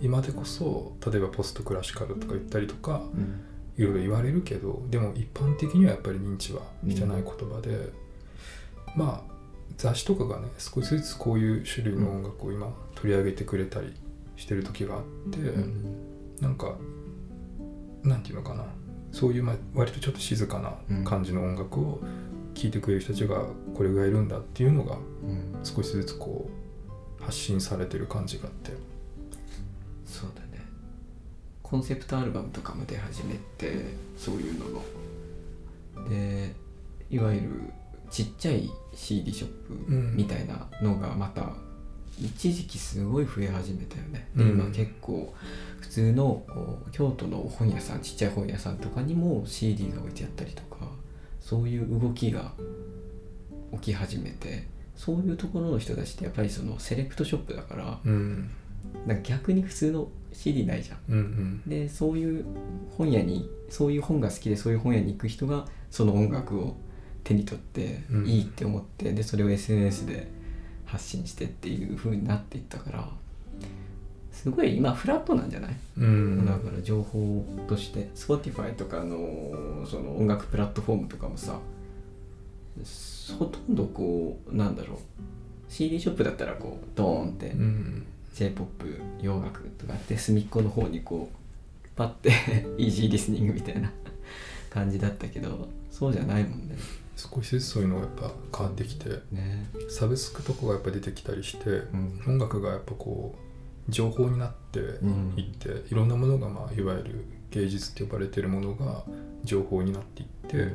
今でこそ例えばポストクラシカルとか言ったりとかに、うん。いろいろ言われるけどでも一般的にはやっぱり認知はしてない言葉で、まあ雑誌とかがね少しずつこういう種類の音楽を今取り上げてくれたりしてる時があって、うん。なんかなんていうのかなそういう、まあ、割とちょっと静かな感じの音楽を聴いてくれる人たちがこれぐらいいるんだっていうのがうん。少しずつこう発信されてる感じがあって。そうだね。コンセプトアルバムとかも出始めてそういうののでいわゆるちっちゃい CD ショップうん。みたいなのがまた一時期すごい増え始めたよね、でうん。今結構普通のお京都の本屋さんちっちゃい本屋さんとかにも CD が置いてあったりとかそういう動きが起き始めてそういうところの人たちってやっぱりそのセレクトショップだからうん。なんか逆に普通の CD ないじゃん。うんうん。でそういう本屋にそういう本が好きでそういう本屋に行く人がその音楽を手に取ってうん。いいって思って、でそれを SNS で発信してっていう風になっていったからすごい今フラットなんじゃない、うん。だから情報として。Spotify とかのその音楽プラットフォームとかもさほとんどこうなんだろう。CD ショップだったらこうドーンってうん。J p o p 洋楽とかって隅っこの方にこうパッてイージーリスニングみたいな感じだったけどそうじゃないもんね少しずつそういうのがやっぱ変わってきてね。サブスクとかがやっぱ出てきたりしてうん。音楽がやっぱこう情報になってうん。いって、いろんなものがまあいわゆる芸術って呼ばれてるものが情報になっていって、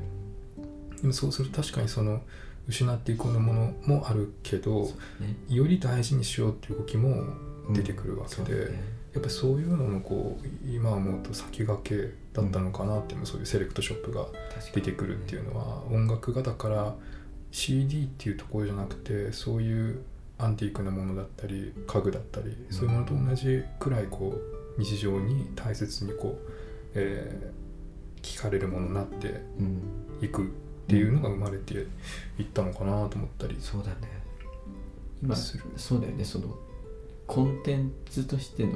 でもそうすると確かにその失っていくものもあるけどね。より大事にしようっていう動きも出てくるわけで、そうだね。やっぱりそういうののこう今思うと先駆けだったのかなっていう、そういうセレクトショップが出てくるっていうのは音楽がだから CD っていうところじゃなくてそういうアンティークなものだったり家具だったりそういうものと同じくらいこう日常に大切にこう、えー聞かれるものになってうんいくっていうのが生まれていったのかなと思ったりそうだね。今そうだよね。そのコンテンツとしての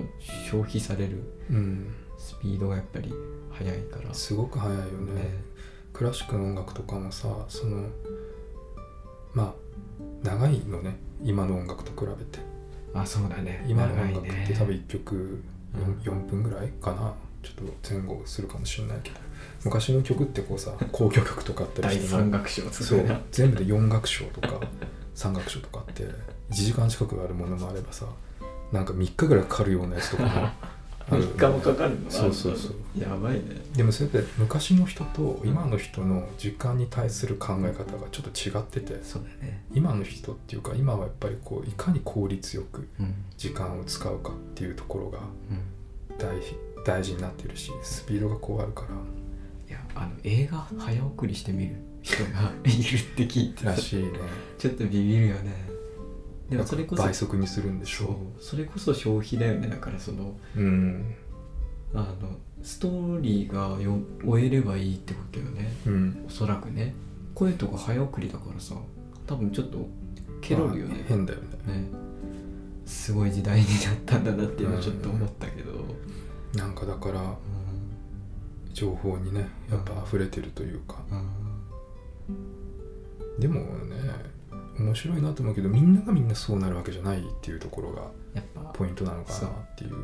消費されるうん。スピードがやっぱり速いから。すごく早いよね。ねクラシックの音楽とかもさそのまあ長いのね。今の音楽と比べて。あそうだね。今の音楽ってね。多分1曲うん。4, 分ぐらいかな。ちょっと前後するかもしれないけど。昔の曲ってこうさ [LAUGHS] 交響曲とかあったり第して三楽章そう。全部で4楽章とか3楽章とかあって1時間近くあるものもあればさなんか3日ぐらいかかるようなやつとかも3日もかかるのそうそうそう。やばいね。でもそれって昔の人と今の人の時間に対する考え方がちょっと違ってて。そうだね。今の人っていうか今はやっぱりこういかに効率よくうん。時間を使うかっていうところがうん。大事大事になってるしスピードがこうあるから。いやあの映画早送りして見る人がいるって聞いてらしいね。ちょっとビビるよねでもそれこそ倍速にするんでしそう。ょそれこそ消費だよね。だからそのうん。あのストーリーがよ終えればいいってことよね。うん。おそらくね。声とか早送りだからさ多分ちょっとケロるよね。まあ変だよね。ね。すごい時代になったんだなっていうのはちょっと思ったけど、なんかだから情報にねやっぱ溢れてるというか。うんうん。でもね面白いなと思うけどみんながみんなそうなるわけじゃないっていうところがやっぱポイントなのかなっていう。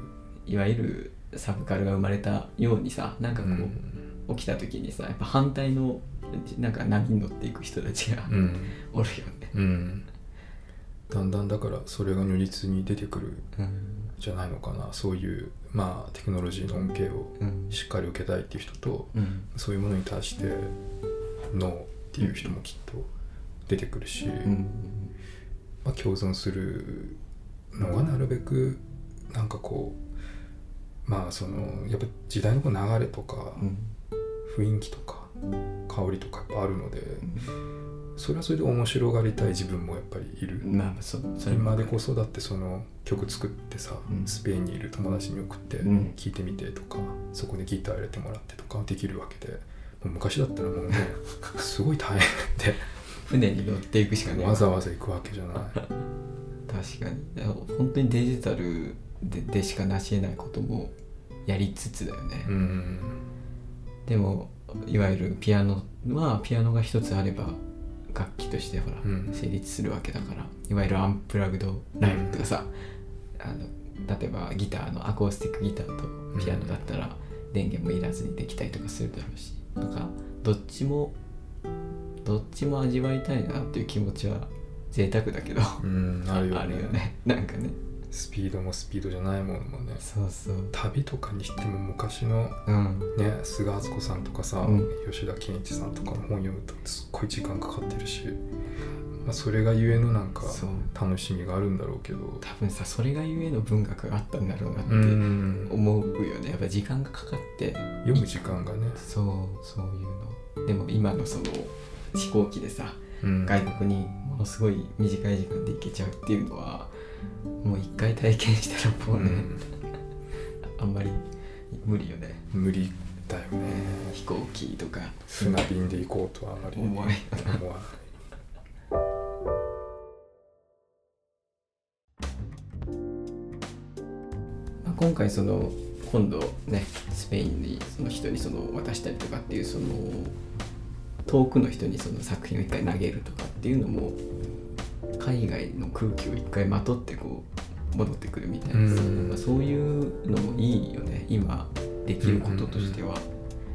いわゆるサブカルが生まれたようにさなんかこう、うん。起きた時にさやっぱ反対のなんか波に乗っていく人たちがうん。おるよね、うん。だんだんだからそれが如実に出てくるじゃないのかな。そういうまあテクノロジーの恩恵をうん。しっかり受けたいっていう人とうん。そういうものに対してノーっていう人もきっと出てくるし、うんまあ、共存するのがなるべくなんかこうまあそのやっぱ時代のこう流れとかうん。雰囲気とか香りとかやっぱあるのでそれはそれで面白がりたい自分もやっぱりいる。まあそそ今でこそだってその曲作ってさ、うん。スペインにいる友達に送ってうん。聴いてみてとか、そこでギター入れてもらってとかできるわけで昔だったらもうね [LAUGHS] すごい大変船に乗っていくしかでねわざわざ行くわけじゃない。[LAUGHS] 確かに。本当にデジタルででしか成し得ないこともやりつつだよね、うんでもいわゆるピアノはピアノが一つあれば楽器としてほら、うん。成立するわけだからいわゆるアンプラグドライブとかさ、あの例えばギターのアコースティックギターとピアノだったら電源もいらずにできたりとかするだろうしなんかどっちもどっちも味わいたいなっていう気持ちは贅沢だけど。うんあるよね。あるよね。なんかね。スピードもスピードじゃないものもね。そうそう。旅とかにしても昔のうん。ね菅敦子さんとかさ、うん。吉田健一さんとかの本読むとすっごい時間かかってるし、まあ、それがゆえのなんか楽しみがあるんだろうけど。多分さそれがゆえの文学があったんだろうなってうん。思うよね。やっぱ時間がかかって。読む時間がね。そうそういうの。でも今のその飛行機でさうん。外国にものすごい短い時間で行けちゃうっていうのはもう一回体験したらもうね、あんまり無理よね。うん無理だよね。飛行機とか。船便で行こうとはあまり思わない。思わない。[LAUGHS] まあ、今回その今度ねスペインにその人にその渡したりとかっていうその遠くの人にその作品を一回投げるとかっていうのも海外の空気を一回まとってこう戻ってくるみたいな、うん。まあ、そういうのもいいよね。今できることとしては。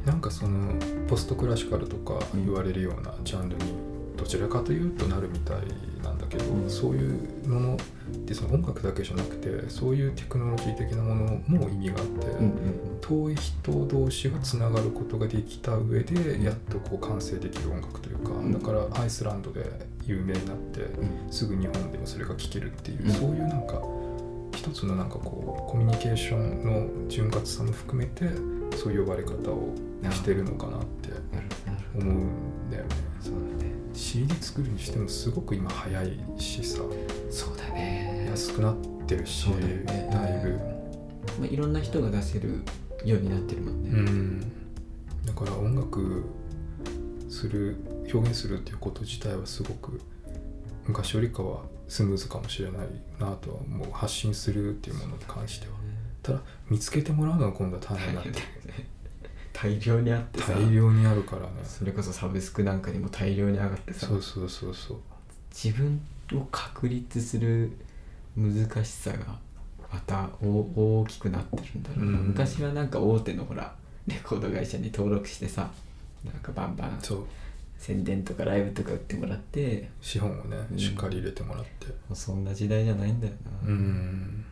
なんかそのポストクラシカルとか言われるようなジャンルにどちらかというとなるみたいなけど、うんそういうものってその音楽だけじゃなくてそういうテクノロジー的なものも意味があって、うんうん遠い人同士がつながることができた上でやっとこう完成できる音楽というか、ん。だからアイスランドで有名になってうん。すぐ日本でもそれが聴けるっていう、うん。そういうなんか一つのなんかこうコミュニケーションの潤滑さも含めてそういう呼ばれ方をしてるのかなって思うんだよね。CD 作るにしてもすごく今早いしさ。そうだね。安くなってるしね。だいぶ。まあ、いろんな人が出せるようになってるもんね、うん、だから音楽する表現するっていうこと自体はすごく昔よりかはスムーズかもしれないなとは思う。発信するっていうものに関しては。ただ見つけてもらうのが今度は大変だって大量にあってさ。大量にあるからね。それこそサブスクなんかにも大量に上がってさ。そうそうそうそう。自分を確立する難しさがまたお大きくなってるんだろうな、うん。昔はなんか大手のほらレコード会社に登録してさなんかバンバンそう。宣伝とかライブとか売ってもらって資本をねうん。しっかり入れてもらって。そんな時代じゃないんだよな、うん。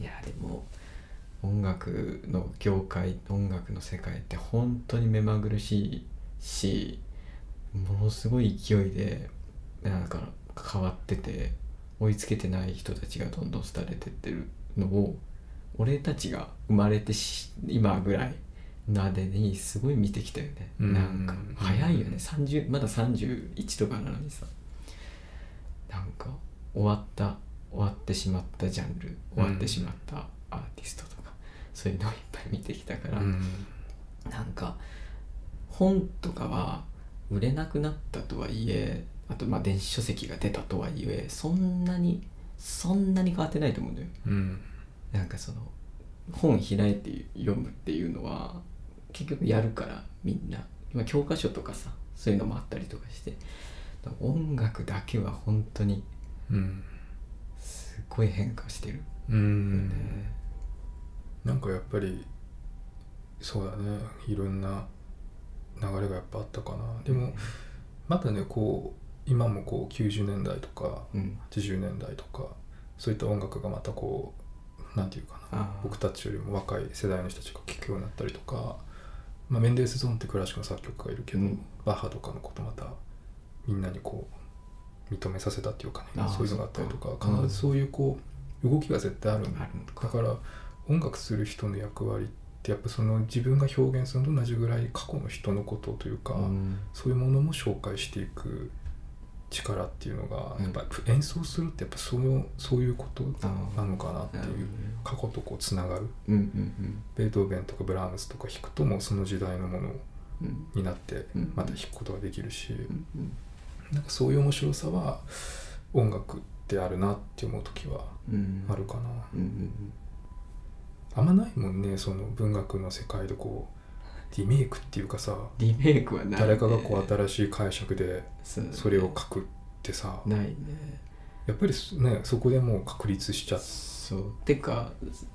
いやでも音楽の業界音楽の世界って本当に目まぐるしいしものすごい勢いでなんか変わってて追いつけてない人たちがどんどん廃れてってるのを俺たちが生まれてし今ぐらいまでにすごい見てきたよね、うん。なんか早いよね。30まだ31とかなのにさ。なんか終わった終わってしまったジャンル終わってしまったアーティストとか、そういうのをいっぱい見てきたから、うん。なんか本とかは売れなくなったとはいえあとまあ電子書籍が出たとはいえそんなにそんなに変わってないと思うんだよ。うん。なんかその本開いて読むっていうのは結局やるからみんな。今教科書とかさそういうのもあったりとかして。音楽だけは本当にうん。すごい変化してる。うん。ねなんかやっぱりそうだね。いろんな流れがやっぱあったかな。でもまたねこう今もこう90年代とかうん。80年代とかそういった音楽がまたこうなんていうかな。僕たちよりも若い世代の人たちが聴くようになったりとか、まあ、メンデルスゾーンってクラシックの作曲家がいるけど、うん。バッハとかのことまたみんなにこう認めさせたっていうかねそういうのがあったりとか必ずそういうこう動きが絶対あるんだから音楽する人の役割ってやっぱその自分が表現するのと同じぐらい過去の人のことというか、うん。そういうものも紹介していく力っていうのがうん。やっぱ演奏するってやっぱそのそういうことあなのかなっていう過去とこうつながる。うんうんベートーベンとかブラームスとか弾くともうその時代のものうん。になってうんまた弾くことができるしうんうん。なんかそういう面白さは音楽であるなって思う時はうん。あるかな。うんうんあんまないもんねその文学の世界でこうリメイクっていうかさリメイクはない、ね、誰かがこう新しい解釈でそれを書くってさないね。やっぱりねそこでもう確立しちゃってそう。てか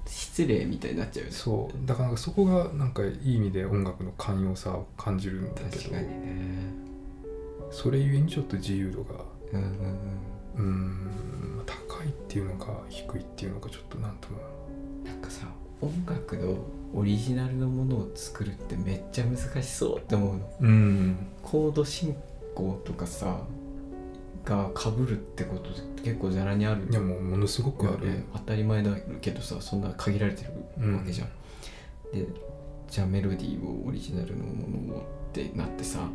失礼みたいになっちゃうよね。そう。だからそこがなんかいい意味で音楽の寛容さを感じるんだけど確かにね。それゆえにちょっと自由度がうん高いっていうのか低いっていうのかちょっとなんとも音楽のオリジナルのものを作るってめっちゃ難しそうって思うの。うんコード進行とかさが被るってこと結構ざらにある。いやもうものすごくある、ね当たり前だけどさそんな限られてるわけじゃん、でじゃあメロディーをオリジナルのものをってなってさ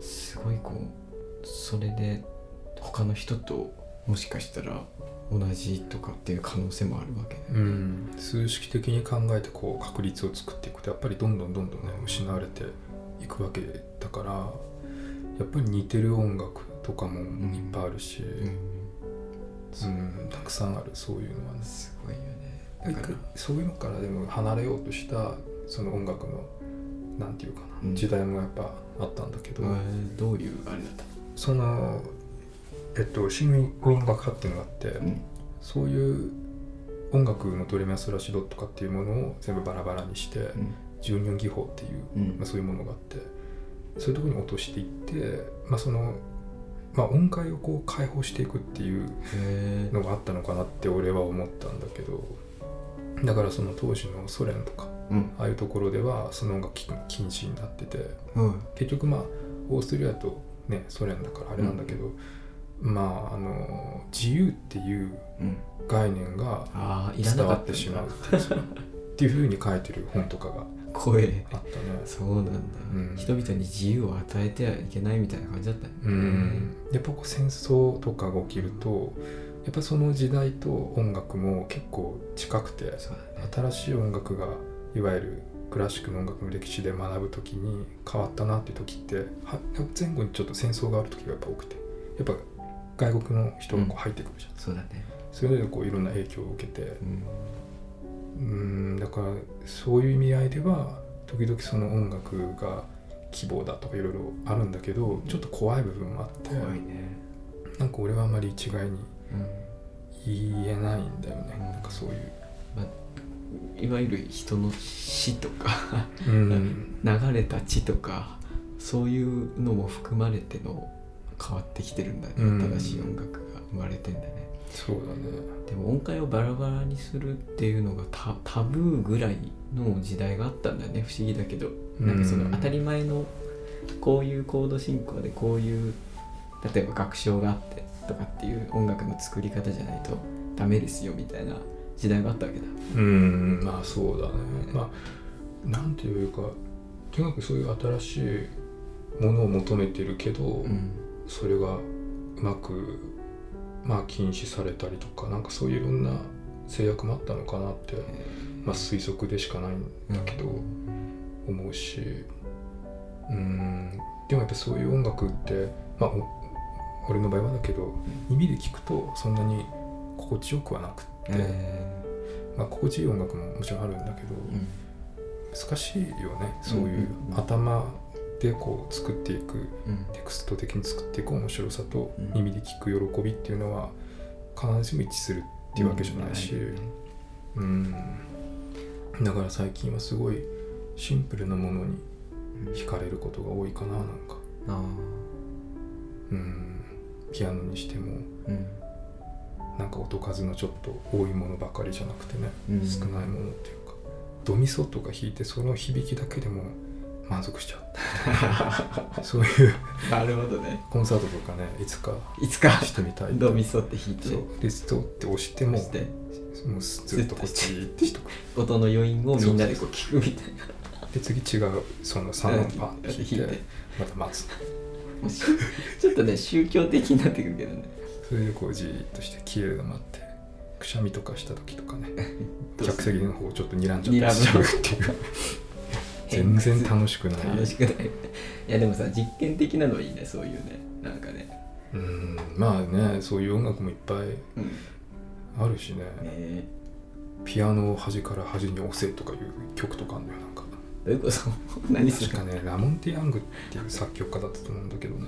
すごいこうそれで他の人ともしかしたら同じとかっていう可能性もあるわけで、うん、数式的に考えてこう確率を作っていくとやっぱりどんどんどんどんね失われていくわけだからやっぱり似てる音楽とかもいっぱいあるし、うん。うん。たくさんあるそういうのはね。すごいよね。だから。そういうのからでも離れようとしたその音楽のなんていうかな、うん。時代もやっぱあったんだけど、えーどういうあれだったそのえっと新音楽派っていうのがあって、うん。そういう音楽のドレミアスラシドとかっていうものを全部バラバラにして、12音技法っていう、うん。まあ、そういうものがあってそういうところに落としていって、まあそのまあ、音階をこう解放していくっていうのがあったのかなって俺は思ったんだけどだからその当時のソ連とかうん。ああいうところではその音楽禁止になっててうん。結局まあオーストリアとねソ連だからあれなんだけど、まああの自由っていううん。概念が伝わってしまうっていうそうっていうふうに書いてる本とかが怖えあったね。そうなんだ、うん。人々に自由を与えてはいけないみたいな感じだったね。うん、やっぱこう戦争とかが起きるとやっぱその時代と音楽も結構近くてね。新しい音楽がいわゆるクラシックの音楽の歴史で学ぶ時に変わったなっていう時っては前後にちょっと戦争がある時がやっぱ多くて。やっぱ外国の人がこう入ってくるじゃん、そうだね。それでこういろんな影響を受けて。うん。うん。だからそういう意味合いでは時々その音楽が希望だとかいろいろあるんだけどちょっと怖い部分もあって。怖いね。なんか俺はあんまり一概にうん。言えないんだよね、うん。なんかそういう、いわゆる人の死とかうん、[LAUGHS] 流れた血とかそういうのも含まれての変わってきてるんだね、うん。新しい音楽が生まれてんだね。そうだね。でも音階をバラバラにするっていうのがタタブーぐらいの時代があったんだよね。不思議だけど。なんかその当たり前のこういうコード進行でこういう例えば楽章があってとかっていう音楽の作り方じゃないとダメですよみたいな時代があったわけだ。うん。まあそうだね。まあなんていうかとにかくそういう新しいものを求めてるけど、うんそれがうまくまあ禁止されたりとかなんかそういういろんな制約もあったのかなって、まあ、推測でしかないんだけど、思うし。うん。でもやっぱそういう音楽ってまあお俺の場合はだけど耳で聞くとそんなに心地よくはなくって、えまあ、心地いい音楽ももちろんあるんだけど、難しいよねそういう頭でこう作っていくうん。テクスト的に作っていく面白さとうん。耳で聞く喜びっていうのは必ずしも一致するっていうわけじゃないし、うん、だから最近はすごいシンプルなものに惹かれることが多いかななんか、あうん、ピアノにしてもあうん。なんか音数のちょっと多いものばかりじゃなくてね、うん。少ないものっていうかドミソとか弾いてその響きだけでも満足しちゃう。[LAUGHS] そういう。なるほどね。コンサートとかねいつかいつか？してみたい。ドミソって弾いて？そう。でストって押してもして？もうずっとこっちってしとく。音の余韻をみんなでこう聞くみたいな。で次違うその3音パンって弾いて。また待つ。ちょっとね宗教的になってくるけどね。それでこうじーっとして消えるの待ってくしゃみとかした時とかね。[LAUGHS] 客席の方ちょっと睨んじゃったりしちゃうっていう全然楽しくない。楽しくない。いやでもさ実験的なのいいねそういうね。なんかね。うんまあねそういう音楽もいっぱいうんあるしね。ね。ピアノを端から端に押せとかいう曲とかあるんだよなんか。どういうこと？何すかねラモンテ・ヤングっていう作曲家だったと思うんだけどね。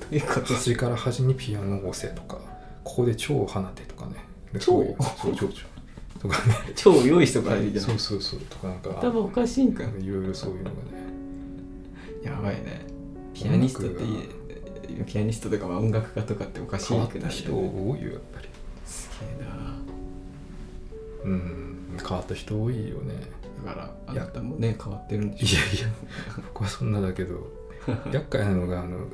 どういうこと？端から端にピアノを押せとかここで蝶を放てとかね。で蝶？そういうそう蝶々とかね。[LAUGHS] 超用意しとかないといけない。そうそうそう。とかなんか頭おかしいんかい。ろいろそういうのがね。やばいね。ピアニストっていいピアニストとかまあ音楽家とかっておかしいな人多いよやっぱり。すげえな。うん変わった人多いよね。だからあなたもね変わってるんでしょ。いやいや僕はそんなだけど厄介なのがあの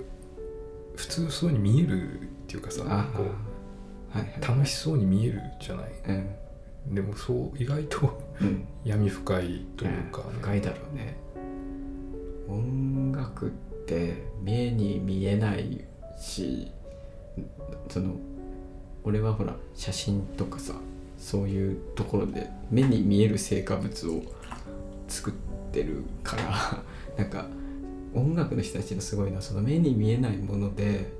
普通そうに見えるっていうかさはいはい。う楽しそうに見えるじゃない。うんでもそう意外とうん。闇深いというか、深いだろうね。音楽って目に見えないしその俺はほら写真とかさそういうところで目に見える成果物を作ってるからなんか音楽の人たちのすごいのはその目に見えないものでい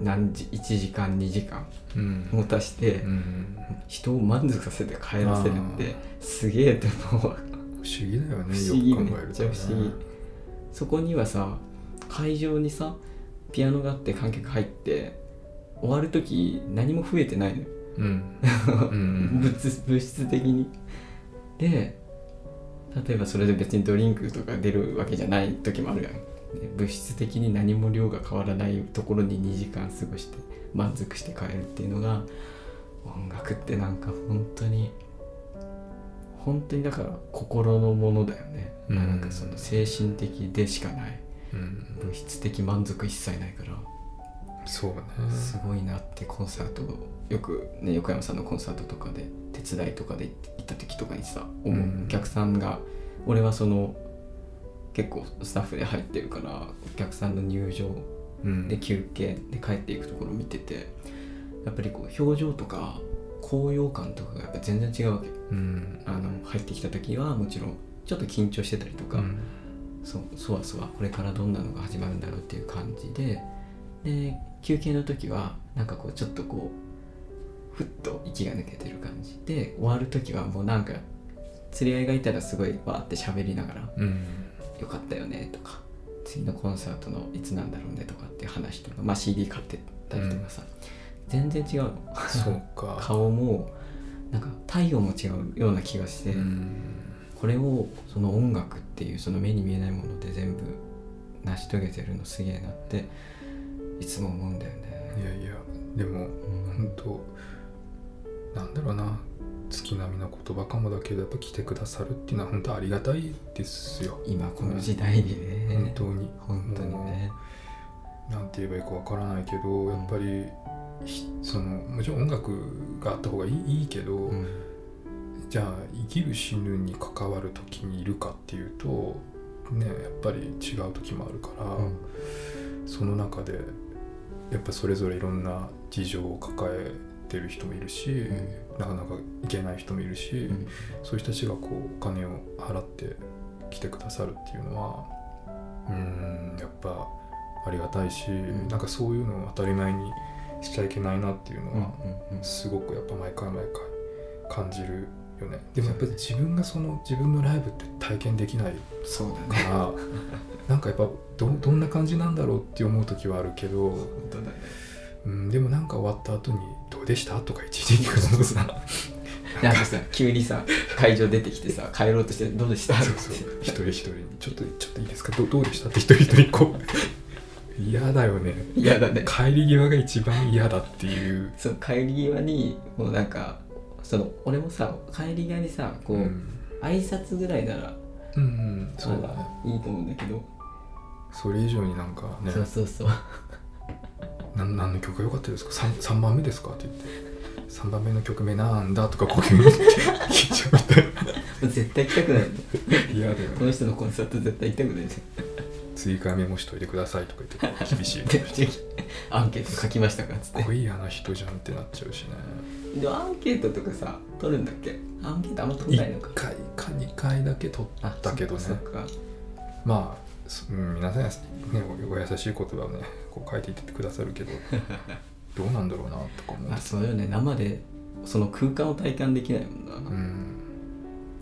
何時1時間2時間うん。持たしてうん。人を満足させて帰らせるってすげえって思う不思議だよね不思議めっちゃ不思議。そこにはさ会場にさピアノがあって観客入って終わる時何も増えてないのよ。[LAUGHS] 物物質的に。で例えばそれで別にドリンクとか出るわけじゃない時もあるやん。で物質的に何も量が変わらないところに2時間過ごして満足して帰るっていうのが音楽ってなんか本当に本当にだから心のものだよね、うん。なんかその精神的でしかない。うん。物質的満足一切ないから。そうね。すごいなってコンサートよくね横山さんのコンサートとかで手伝いとかで行った時とかにさ思う、うん。お客さんが俺はその結構スタッフで入ってるからお客さんの入場うん。で休憩で帰っていくところを見ててやっぱりこう表情とか高揚感とかがやっぱ全然違うわけ。うん。あの入ってきた時はもちろんちょっと緊張してたりとか、うん。そうそわそわこれからどんなのが始まるんだろうっていう感じでで休憩の時はなんかこうちょっとこうふっと息が抜けてる感じで終わる時はもうなんか釣り合いがいたらすごいバーって喋りながらうん「よかったよね」とか「次のコンサートのいつなんだろうね」とかっていう話とか、まあ、CD 買ってたりとかさ、全然違うの。そうか。[LAUGHS] 顔もなんか体温も違うような気がして。うん。これをその音楽っていうその目に見えないもので全部成し遂げてるのすげえなっていつも思うんだよいね。やいやでもうん。本当なんだろうな月並みの言葉かもだけどやっぱ来てくださるっていうのは本当ありがたいですよ。今この時代にね、本当に。本当にね。なんて言えばいいかわからないけどやっぱりひそのもちろん音楽があった方がいいいいけど、うん。じゃあ生きる死ぬに関わる時にいるかっていうとねやっぱり違う時もあるから、その中でやっぱそれぞれいろんな事情を抱えてる人もいるし、なかなか行けない人もいるし、うんそういう人たちがこうお金を払って来てくださるっていうのはうーんやっぱありがたいし、んなんかそういうのを当たり前にしちゃいけないなっていうのうんは、すごくやっぱ毎回毎回感じるよねでもやっぱり自分がその自分のライブって体験できないそうだかね。ら [LAUGHS] なんかやっぱどどんな感じなんだろうって思う時はあるけど、ね。うん、でもなんか終わった後に「どうでした?」とか一時聞くのもさ。[LAUGHS] なんかさ急にさ会場出てきてさ帰ろうとしてどうでした？そうそう。一人一人に「ちょっとちょっといいですか？どどうでした?」って一人一人こう。嫌だよね。嫌だね。帰り際が一番嫌だっていう、そう帰り際にもうなんかその俺もさ帰り際にさこう、うん。挨拶ぐらいならうんうん、そうだね。いいと思うんだけど、それ以上になんかね。そうそうそうな何の曲が良かったですか？3, 三番目ですか?」って言って「3番目の曲名なんだ?」とかこういうふうに聞いちゃうみたいな。絶対行きたくない。の嫌だよこの人のコンサート絶対行きたくない。です追加メモしといてくださいとか言って厳しい。[LAUGHS] アンケート書きましたかっつって。濃い嫌な人じゃんってなっちゃうしね。でもアンケートとかさ取るんだっけ？アンケートあんま取んないの1か回か2回だけ取っあだけどね。まあそうん皆さん、ね、おお優しい言葉をねこう書いていってくださるけど [LAUGHS] どうなんだろうなとか思うあそうよね。生でその空間を体感できないもんな、うん。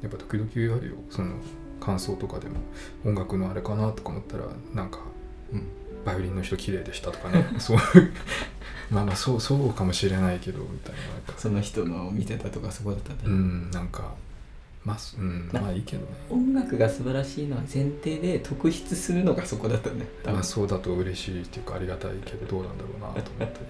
やっぱ時々あるよ。その感想とかでも音楽のあれかなとか思ったらなんかうん。バイオリンの人綺麗でしたとかね。[LAUGHS] そう。い [LAUGHS] うまあまあそうそうかもしれないけどみたいな。その人のを見てたとかそこだったね、うんなんかまあす。うん。なまあいいけどね。音楽が素晴らしいのは前提で特筆するのがそこだったねまあそうだと嬉しいっていうかありがたいけどどうなんだろうなと思ったり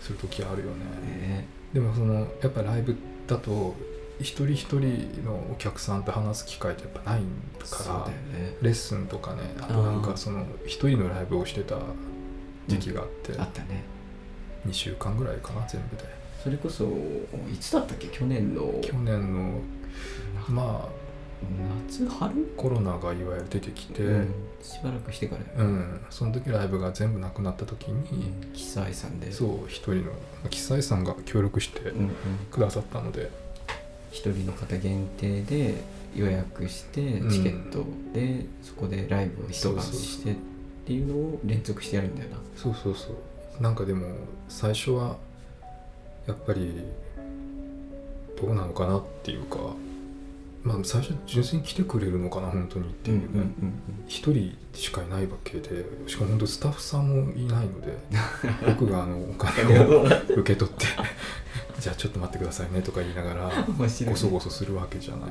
する時あるよね。ね。でもそのやっぱライブだと一人一人のお客さんと話す機会ってやっぱないからね。レッスンとかねあとなんかその一人のライブをしてた時期があって、あったね。2週間ぐらいかな全部で。それこそいつだったっけ？去年の去年のまあ夏春、コロナがいわゆる出てきて、うん。しばらくしてからようん、その時ライブが全部なくなった時に、キサイさんで。そう一人のキサイさんが協力してうんうん、くださったので、一人の方限定で予約してうん。チケットでそこでライブを一晩してっていうのを連続してやるんだよな。そうそうそう。なんかでも最初はやっぱりどうなのかなっていうかまあ最初純粋に来てくれるのかな本当にっていう。ね一、人しかいないわけでしかも本当スタッフさんもいないので [LAUGHS] 僕があのお金を [LAUGHS] 受け取って [LAUGHS] じゃあちょっと待ってくださいねとか言いながらごそごそするわけじゃない。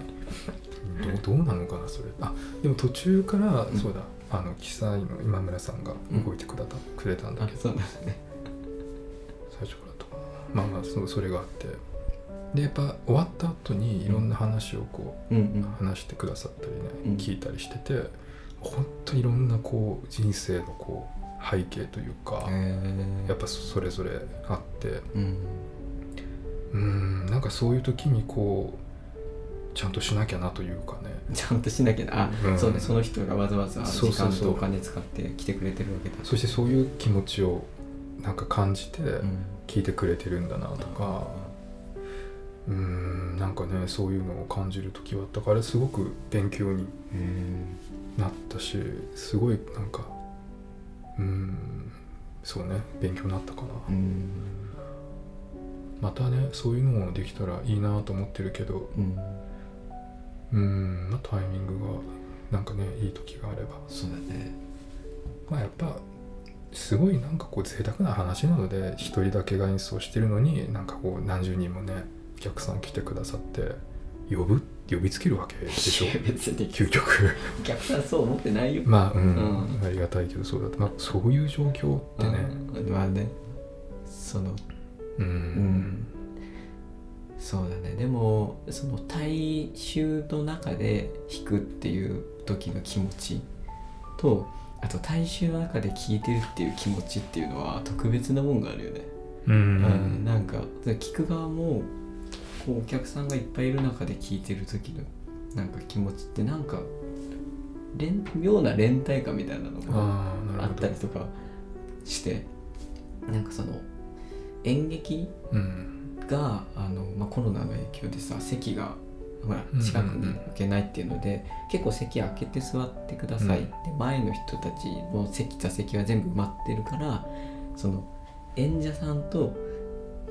どうどうなのかなそれ。あでも途中から、うん。そうだ。あの記載の今村さんが動いてくれた,、くれたんだけど。ね。最初からとかな。まあまあそそれがあってでやっぱ終わった後にいろんな話をこうんううん。話してくださったりね、うん。聞いたりしてて本当にいろんなこう人生のこう背景というか、へやっぱそれぞれあってうん。うんなんかそういう時にこうちゃんとしなきゃなというかね。ちゃんとしなきゃな。あ、うん。そうねその人がわざわざ時間とお金使って来てくれてるわけだ。そしてそういう気持ちをなんか感じてうん。聞いてくれてるんだなとか、うんなんかねそういうのを感じる時はあったからすごく勉強にうんなったしすごいなんかうんそうね勉強になったかな、うん。またねそういうのもできたらいいなと思ってるけどうん。うん、まあ、タイミングがなんかねいい時があれば。そうだね。まあやっぱすごいなんかこう贅沢な話なので一人だけが演奏してるのになんかこう何十人もねお客さん来てくださって呼ぶ？呼びつけるわけでしょ？別に。究極。お客さんそう思ってないよ。まあうん、うん。ありがたいけどそうだってまあそういう状況ってね。うん。まあね。そのうん、うん。そうだね。でもその大衆の中で弾くっていう時の気持ちとあと大衆の中で聴いてるっていう気持ちっていうのは特別なもんがあるよね、うん。うん。なんか聞く側もこうお客さんがいっぱいいる中で聴いてる時のなんか気持ちってなんか連妙な連帯感みたいなのがあったりとかしてなんかその演劇うん。があの、まあ、コロナの影響でさ席がほらうんうんうん。近くに置けないっていうので、結構席開けて座ってください、うん。で前の人たちの席座席は全部埋まってるからその演者さんと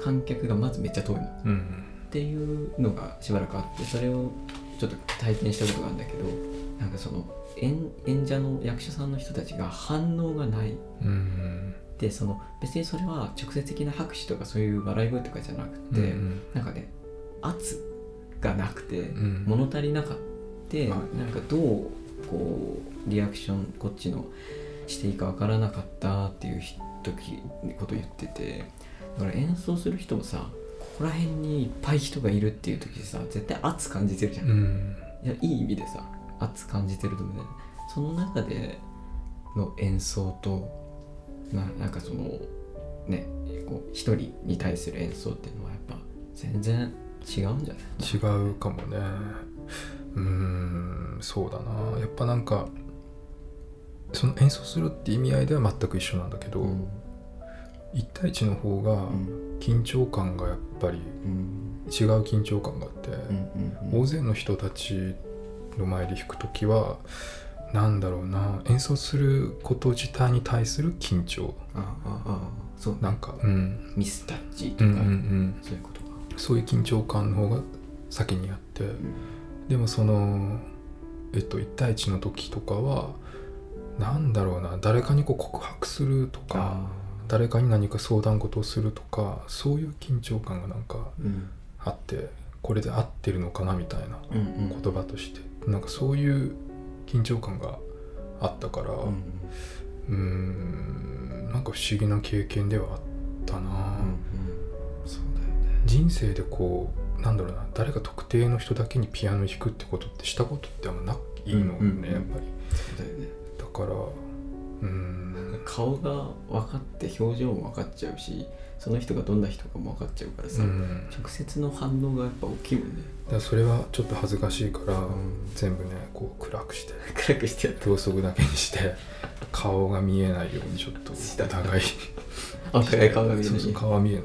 観客がまずめっちゃ遠いの。っうんていうのがしばらくあってそれをちょっと体験したことがあるんだけどなんかその演演者の役者さんの人たちが反応がない。うんでその別にそれは直接的な拍手とかそういう笑い声とかじゃなくうんて、うん。なんかね圧がなくてうん。物足りなかって、まあなんかどうこうリアクションこっちのしていいかわからなかったっていう時こと言ってて。だから演奏する人もさここら辺にいっぱい人がいるっていう時さ絶対圧感じてるじゃん、うん。いやいい意味でさ圧感じてると思うんだよね。その中での演奏とななんかそのねこう一人に対する演奏っていうのはやっぱ全然違うんじゃない？違うかもね。うーんそうだな。やっぱなんかその演奏するって意味合いでは全く一緒なんだけど、うん1対1の方がうん。緊張感がやっぱりうん。違う緊張感があって、大勢の人たちの前で弾く時はなんだろうな演奏すること自体に対する緊張。ああああそうなんかうん。ミスタッチとか、うんうんうん。そういうことか。そういう緊張感の方が先にあって、でもそのえっと1対1の時とかはなんだろうな誰かにこう告白するとか誰かに何か相談事をするとかそういう緊張感がなんかうん。あってこれで合ってるのかなみたいなうんうん。言葉として。なんかそういう緊張感があったからうんうーんなんか不思議な経験ではあったな、うんうん。そうだよね。人生でこうなんだろうな誰か特定の人だけにピアノ弾くってことってしたことってあんまないいのね、うんうんうん。やっぱり。そうだよね。だからうーん顔が分かって表情も分かっちゃうしその人がどんな人かも分かっちゃうからさ、うん。直接の反応がやっぱ大きいもんね。だそれはちょっと恥ずかしいから、ん。全部ねこう暗くして暗くして。やったろうそくだけにして顔が見えないようにちょっとお互い。お互い顔が見えない。そうそう顔は見えない。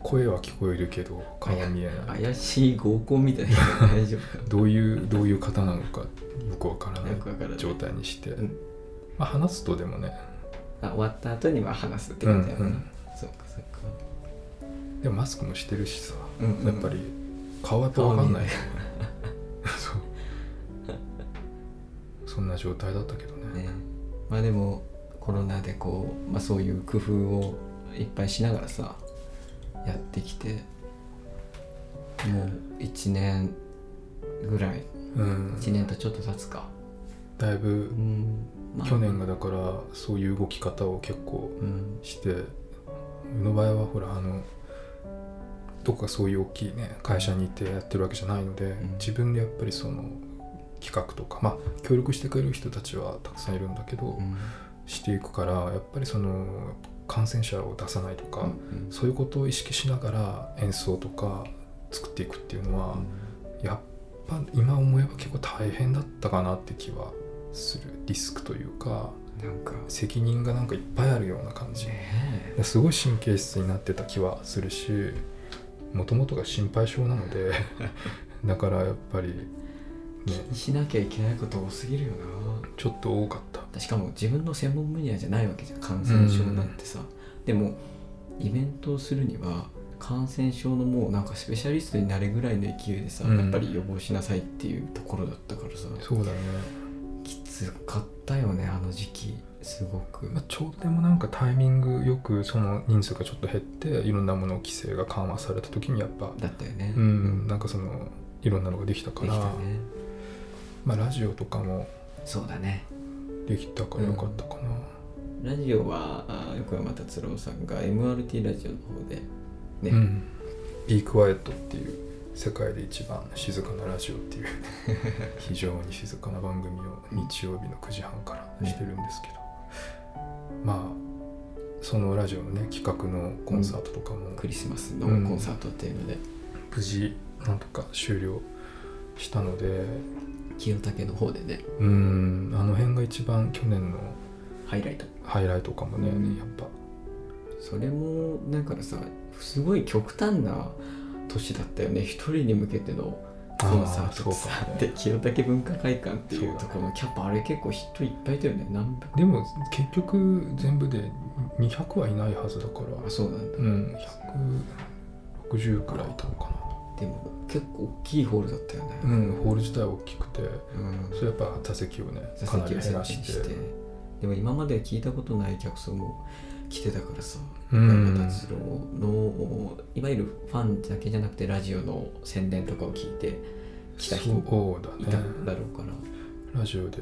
声は聞こえるけど顔は見えない。怪しい合コンみたいな。大丈夫かどういうどういう方なのかよくわからないよくわからない。状態にして、うん。まあ、話すとでもねあ終わった後には話すって感じだよね、うんうん。そうかそうか。でもマスクもしてるしさ、うんうん。やっぱり顔はやっぱ分かんない。[LAUGHS] そう。そんな状態だったけどね。ね。まあでもコロナでこう、まあ、そういう工夫をいっぱいしながらさやってきてもう1年ぐらい。うん。1年とちょっと経つか。だいぶうん、まあ。去年がだからそういう動き方を結構うん。して宇の場合はほらあのどこかそういう大きいね会社にいてやってるわけじゃないので、ん。自分でやっぱりその企画とかまあ協力してくれる人たちはたくさんいるんだけど、うん。していくからやっぱりその感染者を出さないとか、うん。そういうことを意識しながら演奏とか作っていくっていうのは、やっぱ今思えば結構大変だったかなって気はするリスクというかなんか。責任がなんかいっぱいあるような感じ。ねすごい神経質になってた気はするしもともとが心配性なので [LAUGHS] だからやっぱりね気にしなきゃいけないこと多すぎるよな。ちょっと多かった。しかも自分の専門分野じゃないわけじゃん感染症なんてさ、でもイベントをするには感染症のもうなんかスペシャリストになるぐらいの勢いでさ、うん。やっぱり予防しなさいっていうところだったからさ。そうだね、きつかったよねあの時期。すごく、まあ、ちょうどでもなんかタイミングよくその人数がちょっと減っていろんなもの規制が緩和された時にやっぱだったよね。うんなんかそのいろんなのができたからね。まあ、ラジオとかもそうだね。できたからよかったかな、ラジオはあ横山達郎さんが MRT ラジオの方でね、うん「Be Quiet」っていう世界で一番静かなラジオっていう [LAUGHS] 非常に静かな番組を日曜日の9時半からしてるんですけど、まあそのラジオのね企画のコンサートとかもクリスマスのうん。コンサートっていうので、無事なんとか終了したので。清武の方でね。うんあの辺が一番去年のハイライト。ハイライトかもね、うん。やっぱ。それもだからさすごい極端な年だったよね。一人に向けてのコンサートさねで清武文化会館っていうところのキャパあれ結構人いっぱいいたよね。何百でも結局全部で200はいないはずだから。あそうなんだ。うん160くらいいたのかでも結構大きいホールだったよね。なうんホール自体は大きくて。うん。それやっぱ座席をね座席を減らして。でも今まで聞いたことない客層も来てたからさうん。山達郎のいわゆるファンだけじゃなくてラジオの宣伝とかを聞いて来た人もいただねだろうから、ラジオで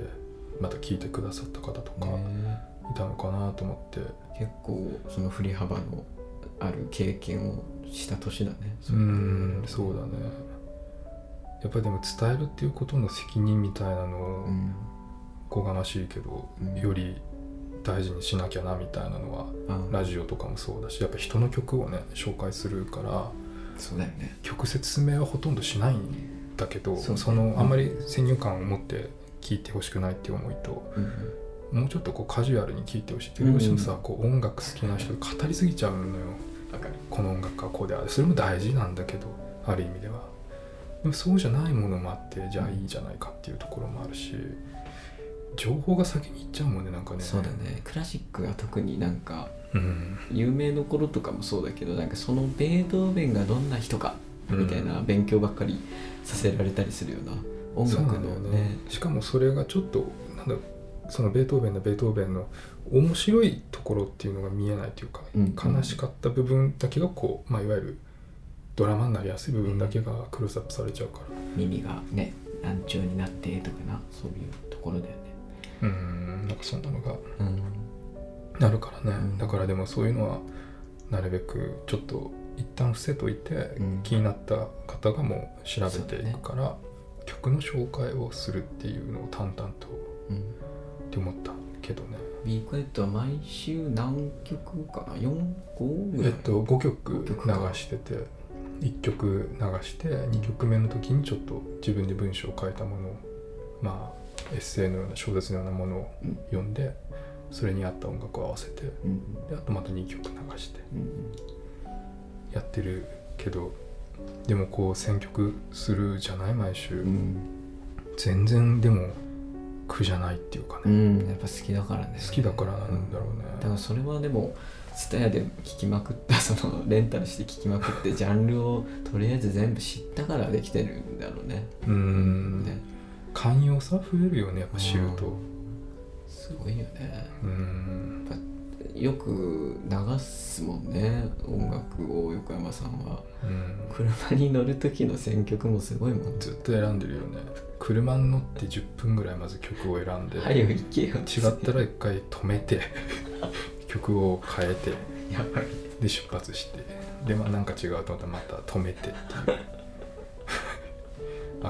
また聞いてくださった方とかね。いたのかなと思って。結構その振り幅のある経験をした年だね。うんそうだね。やっぱりでも伝えるっていうことの責任みたいなのをうん。おこがましいけど、うん。より大事にしなきゃなみたいなのはあラジオとかもそうだしやっぱ人の曲をね紹介するからそうだよね。曲説明はほとんどしないんだけどね。そのあんまり先入観を持って聴いてほしくないっていう思いとうんもうちょっとこうカジュアルに聴いてほしいってうんどうしてもさこう音楽好きな人が語りすぎちゃうのよ。この音楽はこうである。それも大事なんだけどある意味では。でもそうじゃないものもあってじゃあいいじゃないかっていうところもあるし情報が先にいっちゃうもんねなんかね。そうだね。クラシックは特になんかうん。有名どころとかもそうだけどなんかそのベートーベンがどんな人かみたいな勉強ばっかりさせられたりするような音楽のね。ね。しかもそれがちょっとなんだろうそのベートーベンのベートーベンの面白いところっていうのが見えないというか、うん。悲しかった部分だけがこう、まあ、いわゆるドラマになりやすい部分だけがクローズアップされちゃうから。耳がね難聴になってとかなそういうところだよねうんなんかそんなのがうん。なるからね、うん。だからでもそういうのはなるべくちょっと一旦伏せといて、うん。気になった方がもう調べていくから、曲の紹介をするっていうのを淡々とうん。って思ったけどね。ビークエットは毎週何曲かな？45ぐらい、えっと5曲5曲流かしてて1曲流して2曲目の時にちょっと自分で文章を書いたものをまあエッセイのような小説のようなものをうん読んでそれに合った音楽を合わせてうんであとまた2曲流してうんやってるけどでもこう選曲するじゃない？毎週、うん。全然でも苦じゃないっていうかうね、ん。やっぱ好きだからね。好きだからなんだろうね、だからそれはでもツタヤで聴きまくった [LAUGHS] そのレンタルして聴きまくってジャンルをとりあえず全部知ったからできてるんだろうね。うーん。ね寛容さ増えるよねやっぱ知るとすごいよね。うーんよく流すもんね音楽を横山さんは。うん。車に乗る時の選曲もすごいもんずっと選んでるよね。車に乗って10分ぐらいまず曲を選んで、早く行けよ違ったら一回止めて [LAUGHS] 曲を変えて。やばい。で出発して。でまあなんか違うと思ったらまた止めてっていう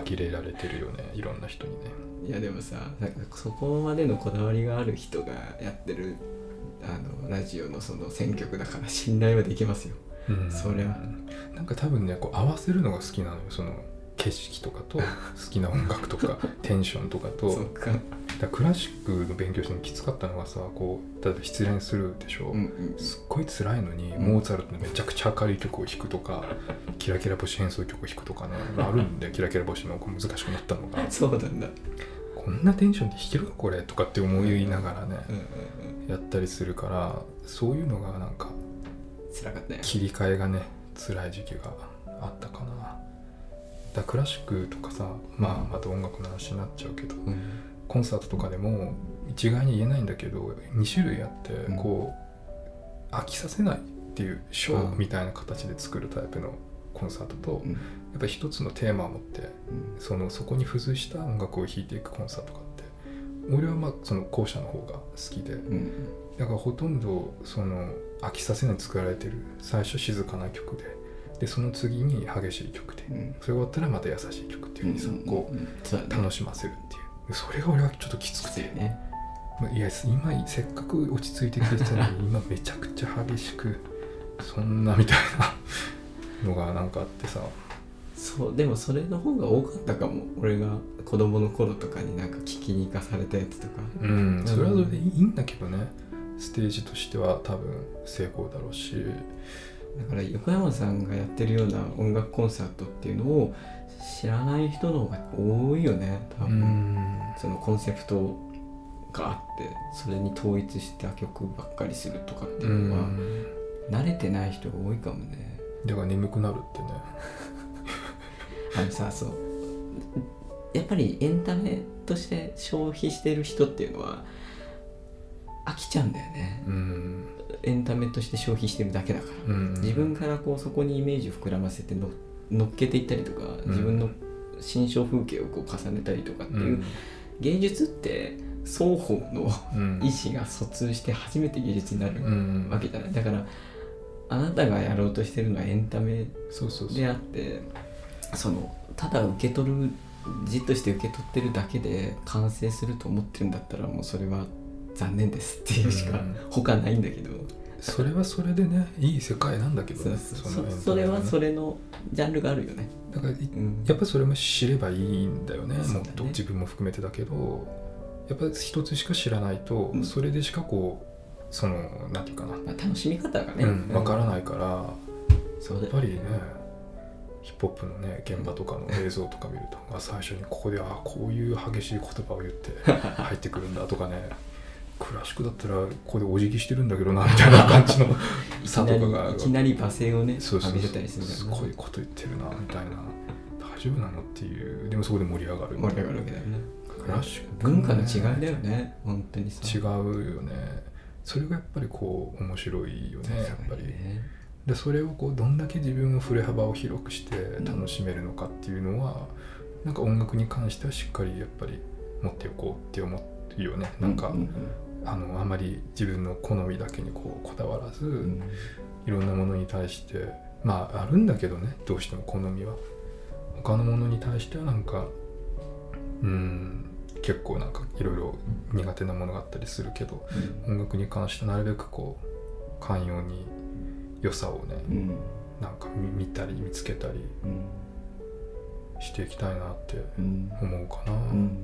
呆れられてるよねいろんな人にね。いやでもさなんかそこまでのこだわりがある人がやってるあのラジオのその選曲だから信頼はできますよ。うん。そりゃなんか多分ねこう合わせるのが好きなのよその景色とかと好きな音楽とか [LAUGHS] テンションとかと。だクラシックの勉強してきつかったのがさこう例えば失恋するでしょ、うんうん。すっごい辛いのに、うんモーツァルトのめちゃくちゃ明るい曲を弾くとかキラキラ星変奏曲を弾くとかねあるんでキラキラ星の難しくなったのが。そうなんだ。こんなテンションで弾けるかこれ？とかって思いながらね、やったりするからそういうのがなんか辛かったよ。切り替えがね辛い時期があったかなだクラシックとかさまあまた音楽の話になっちゃうけどうん。コンサートとかでも一概に言えないんだけど2種類あってうん。こう飽きさせないっていうショーみたいな形で作るタイプのコンサートとうん。やっぱり一つのテーマを持ってうん。そのそこに付随した音楽を弾いていくコンサートがあって俺はまあその後者の方が好きでうん。だからほとんどその飽きさせないに作られてる最初静かな曲ででその次に激しい曲でうん。それ終わったらまた優しい曲っていうふうにさこう楽しませるっていう。それが俺はちょっときつくて。ね。まあいや今せっかく落ち着いてきてたのに [LAUGHS] 今めちゃくちゃ激しくそんなみたいなのがなんかあってさ。そうでもそれの方が多かったかも。俺が子供の頃とかになんか聞きに行かされたやつとか。うん。それはそれでいいんだけどね。ステージとしては多分成功だろうしだから横山さんがやってるような音楽コンサートっていうのを知らない人の方が多いよね多う分、ん。そのコンセプトがあってそれに統一した曲ばっかりするとかっていうのは、慣れてない人が多いかもね。だから眠くなるってね。[LAUGHS] あのさそう。やっぱりエンタメとして消費してる人っていうのは飽きちゃうんだよね。うんエンタメとして消費してるだけだから。うん。自分からこうそこにイメージを膨らませての乗っけていったりとかうん。自分の心象風景をこう重ねたりとかってういう、ん。芸術って双方のうん。意思が疎通して初めて芸術になるうん。わけじゃない。だからあなたがやろうとしてるのはエンタメそうそうそう。であってそのただ受け取るじっとして受け取ってるだけで完成すると思ってるんだったらもうそれは残念ですっていうしかうん。他ないんだけど、それはそれでねいい世界なんだけどそうね。それはそれのジャンルがあるよね、だからやっぱりそれも知ればいいんだよねもっと自分も含めてだけど。やっぱり一つしか知らないと、うん。それでしかこうそのなんていうかな、まあ、楽しみ方がね、うん、分からいないからやっぱりねヒップホップのね現場とかの映像とか見ると、あ最初にここであこういう激しい言葉を言って入ってくるんだとかねクラシックだったらここでお辞儀してるんだけどなみたいな感じの差なとかがりいきなり罵声をねそうそうそう。浴びせたりするすごいこと言ってるなみたいな。大丈夫なのっていう。でもそこで盛り上がる盛り上がるわけだよね。クラシック文化の違いだよね本当にさ。違うよね。それがやっぱりこう面白いよねやっぱり。ねでそれをこうどんだけ自分の振れ幅を広くして楽しめるのかっていうのは、なんか音楽に関してはしっかりやっぱり持っておこうって思うよね。なんか、ううあのあまり自分の好みだけにこうこだわらず、うん。いろんなものに対してまああるんだけどねどうしても好みは。他のものに対してはなんかうん結構なんかいろいろ苦手なものがあったりするけど音楽に関してなるべくこう寛容に良さをねうん。なんか見見たり見つけたりうん。していきたいなってうん。思うかな、うん。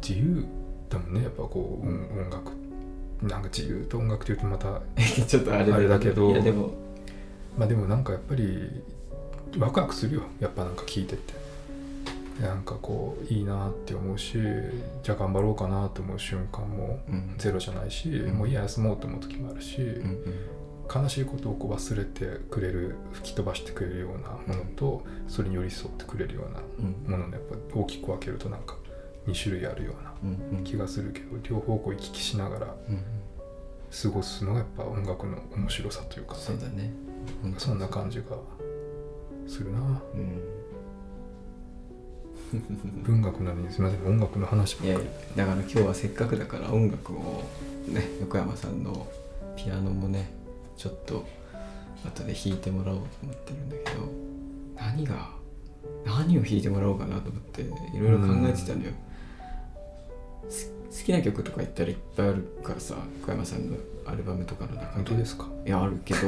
自由だもんねやっぱこう音音楽。なんか自由と音楽というとまた [LAUGHS] ちょっとあれあれだけど。いやでも。まあでもなんかやっぱりワクワクするよやっぱなんか聞いてて。なんかこういいなって思うしじゃあ頑張ろうかなと思う瞬間もうん。ゼロじゃないし、ん。もういいや休もうと思う時もあるし、うん悲しいことをこう忘れてくれる吹き飛ばしてくれるようなものと、それに寄り添ってくれるようなうん。もののやっぱ大きく分けるとなんか2種類あるような。うんうん気がするけど両方こう行き来しながらうん過ごすのがやっぱ音楽の面白さというか、そうだね。そんな感じがするな。うん。文学なのにすみません音楽の話ばっかり。だから今日はせっかくだから音楽をね横山さんのピアノもねちょっと後で弾いてもらおうと思ってるんだけど何が何を弾いてもらおうかなと思っていろいろ考えてたのよ、す好きな曲とか言ったらいっぱいあるからさ横山さんのアルバムとかの中本当ですか？いやあるけど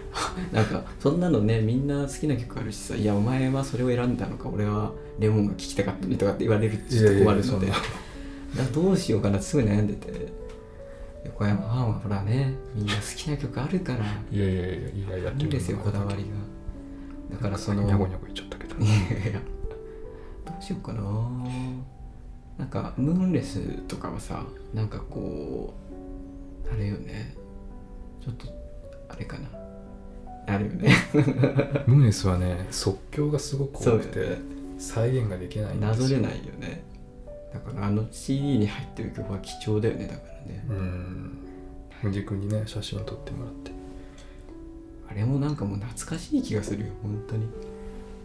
[LAUGHS] なんかそんなのねみんな好きな曲あるしさ「いやお前はそれを選んだのか俺はレモンが聴きたかったね」とかって言われるとちょっと困るので。どうしようかなってすごい悩んでて。横山ファンはほらねみんな好きな曲あるから。いやいやいやいややってみるいいんですよこだわりが。だからそのニャゴニャゴ言っちゃったけど。いやいや。どうしようかななんかムーンレスとかはさなんかこうあれよね。ちょっとあれかな。あるよね。[LAUGHS] ムーネスはね即興がすごく多くて、ね。再現ができないなぞれないよね。だからあの CD に入ってる曲は貴重だよねだからね。うん。藤君にね写真撮ってもらって。あれもなんかもう懐かしい気がするよ本当に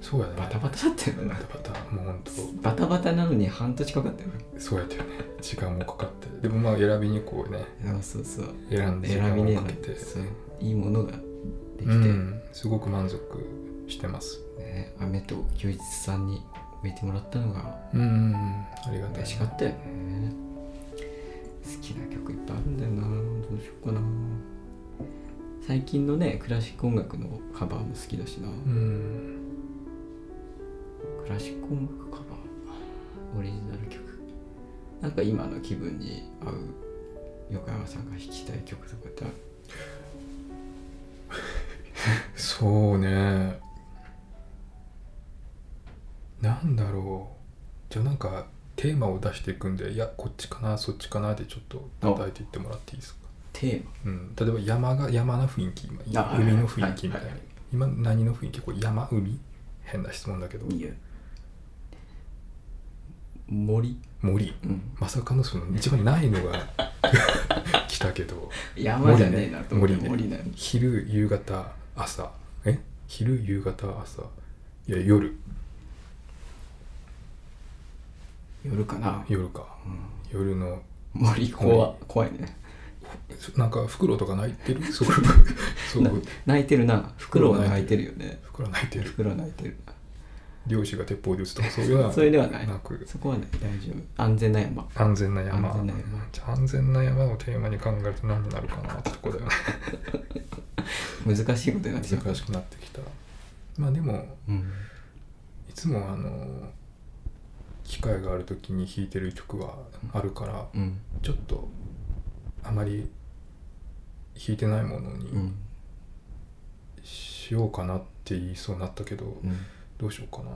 そうやね。バタバタだったよねバタバタもうほんと。バタバタなのに半年かかったよね。そうやったよね。時間もかかって。でもまあ選びにこうね。あそうそう。選んで選びねえなをかけて。そういいものができて、うん。すごく満足してます。ね、雨と休日さんに植えてもらったのがうん。ありがたい嬉しかったよね。好きな曲いっぱいあるんだよな。どうしようかな。最近のねクラシック音楽のカバーも好きだしな、うんクラシック音楽カバー。オリジナル曲。なんか今の気分に合う。横山さんが弾きたい曲とかってある？[LAUGHS] そうね。なんだろう。じゃあなんかテーマを出していくんでいやこっちかなそっちかなでちょっと叩いていってもらっていいですか、テーマ？うん、例えば山が山の雰囲気海の雰囲気みたいな、今何の雰囲気？これ山海？変な質問だけど。いいよ森。森。うん。まさかのその一番ないのが [LAUGHS] 来たけど。山じゃねえなと思って森ね。森なの昼夕方朝。え？昼夕方朝。いや夜。夜かな、夜か。うん。夜の。森怖怖いね。なんか袋とか泣いてる？そこ。[LAUGHS] そなこ泣いてるな。袋は泣いてるよね。袋泣いてる。袋泣いてる漁師が鉄砲で撃つとかそういうのは [LAUGHS] それではない。なく。そこはね大丈夫。安全な山。安全な山。安全な山。じゃあ安全な山をテーマに考えると何になるかなってとこだよね。[LAUGHS] 難しいことになってしまう。難しくなってきた。まあでもうん。いつもあの機会がある時に弾いてる曲はあるからうん。ちょっとあまり弾いてないものにうん。しようかなって言いそうになったけど、うんどうしようかな。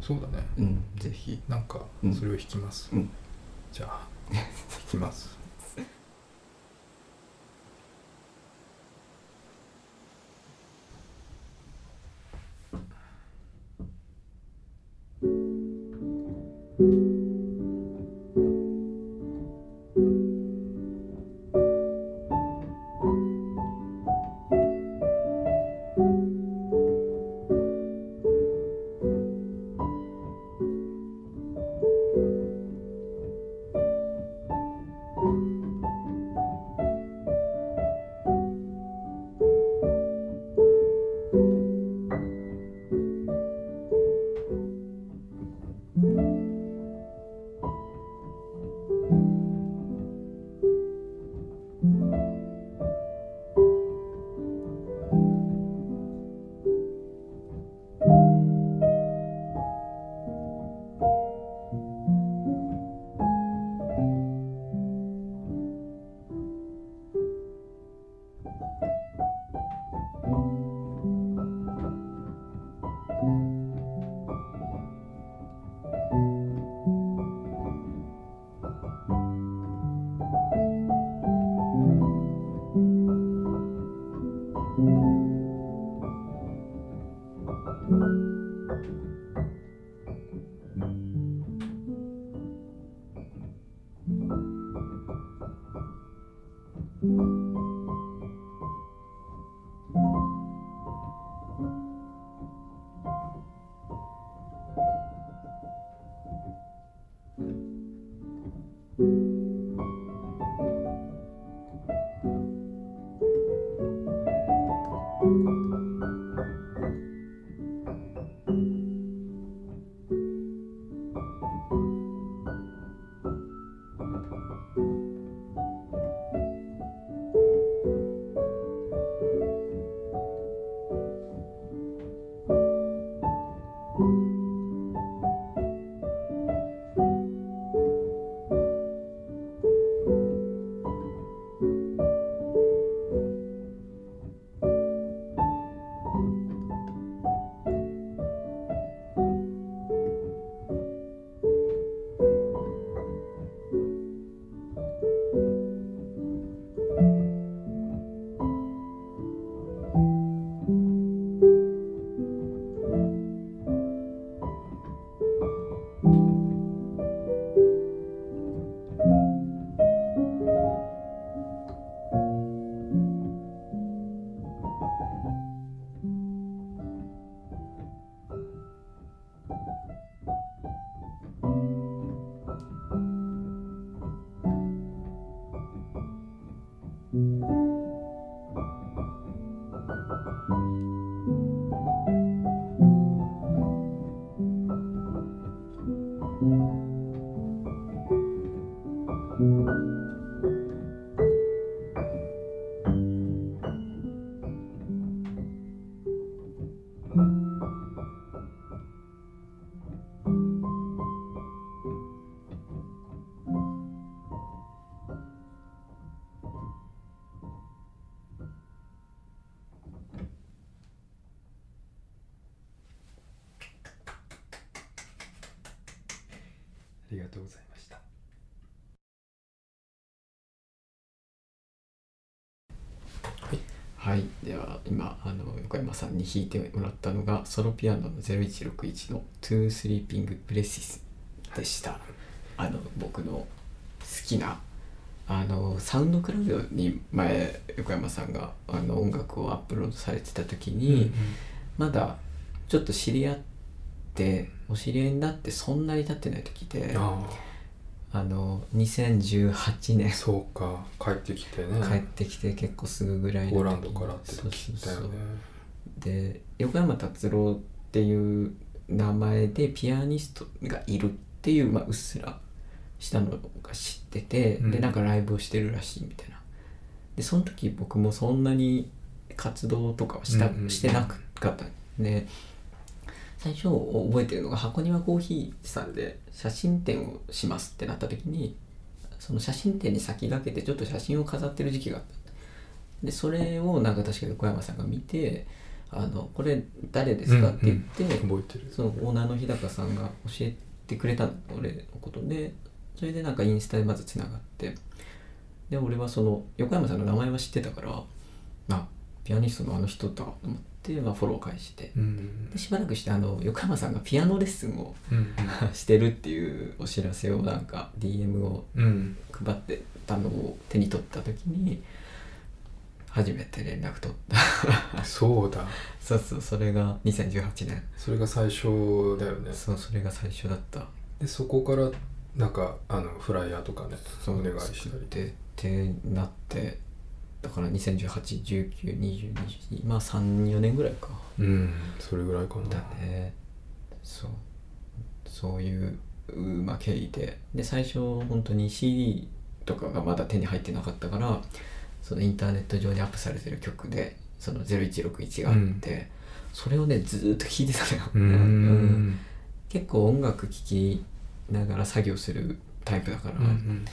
そうだね。うんぜひ。なんかうん。それを弾きます、うん。じゃあ。[LAUGHS] 弾きます「[LAUGHS] 横山さんに弾いてもらったのがソロピアノの0161の「 Two Sleeping Breaths」でした。あの僕の好きなあのサウンドクラウドに前横山さんがあの音楽をアップロードされてた時に、まだちょっと知り合ってお知り合いになってそんなに経ってない時でああ。の2018年。あそうか。帰ってきてね。帰ってきて結構すぐぐらいの時。ポーランドからってそう時だよね。そうそうで横山達郎っていう名前でピアニストがいるっていう、まあ、うっすらしたのが知ってて、うん。でなんかライブをしてるらしいみたいな。でその時僕もそんなに活動とかはした、うんうんうん。してなかったで最初覚えてるのが箱庭コーヒーさんで写真展をしますってなった時にその写真展に先駆けてちょっと写真を飾ってる時期があった。でそれをなんか確か横山さんが見て「あのこれ誰ですか?」って言って、覚えてる。そのオーナーの日高さんが教えてくれたの俺のことでそれでなんかインスタでまずつながって。で俺はその横山さんの名前は知ってたからあピアニストのあの人だと思って、まあ、フォロー返して。うん。でしばらくしてあの横山さんがピアノレッスンをうん。[LAUGHS] してるっていうお知らせをなんか DM を配ってたのを手に取った時に初めて連絡取った。そうだ。そうそうそれが2018年。それが最初だよね。そうそれが最初だった。でそこからなんかあのフライヤーとかねお願いしたりでってなってだから2018192022まあ34年ぐらいか。うんそれぐらいかな。だね。そう。そういうまあ経緯で。で最初本当に CD とかがまだ手に入ってなかったからそのインターネット上にアップされてる曲でその0161があって、それをねずーっと聴いてたのよ、ううん。ん結構音楽聴きながら作業するタイプだから、うん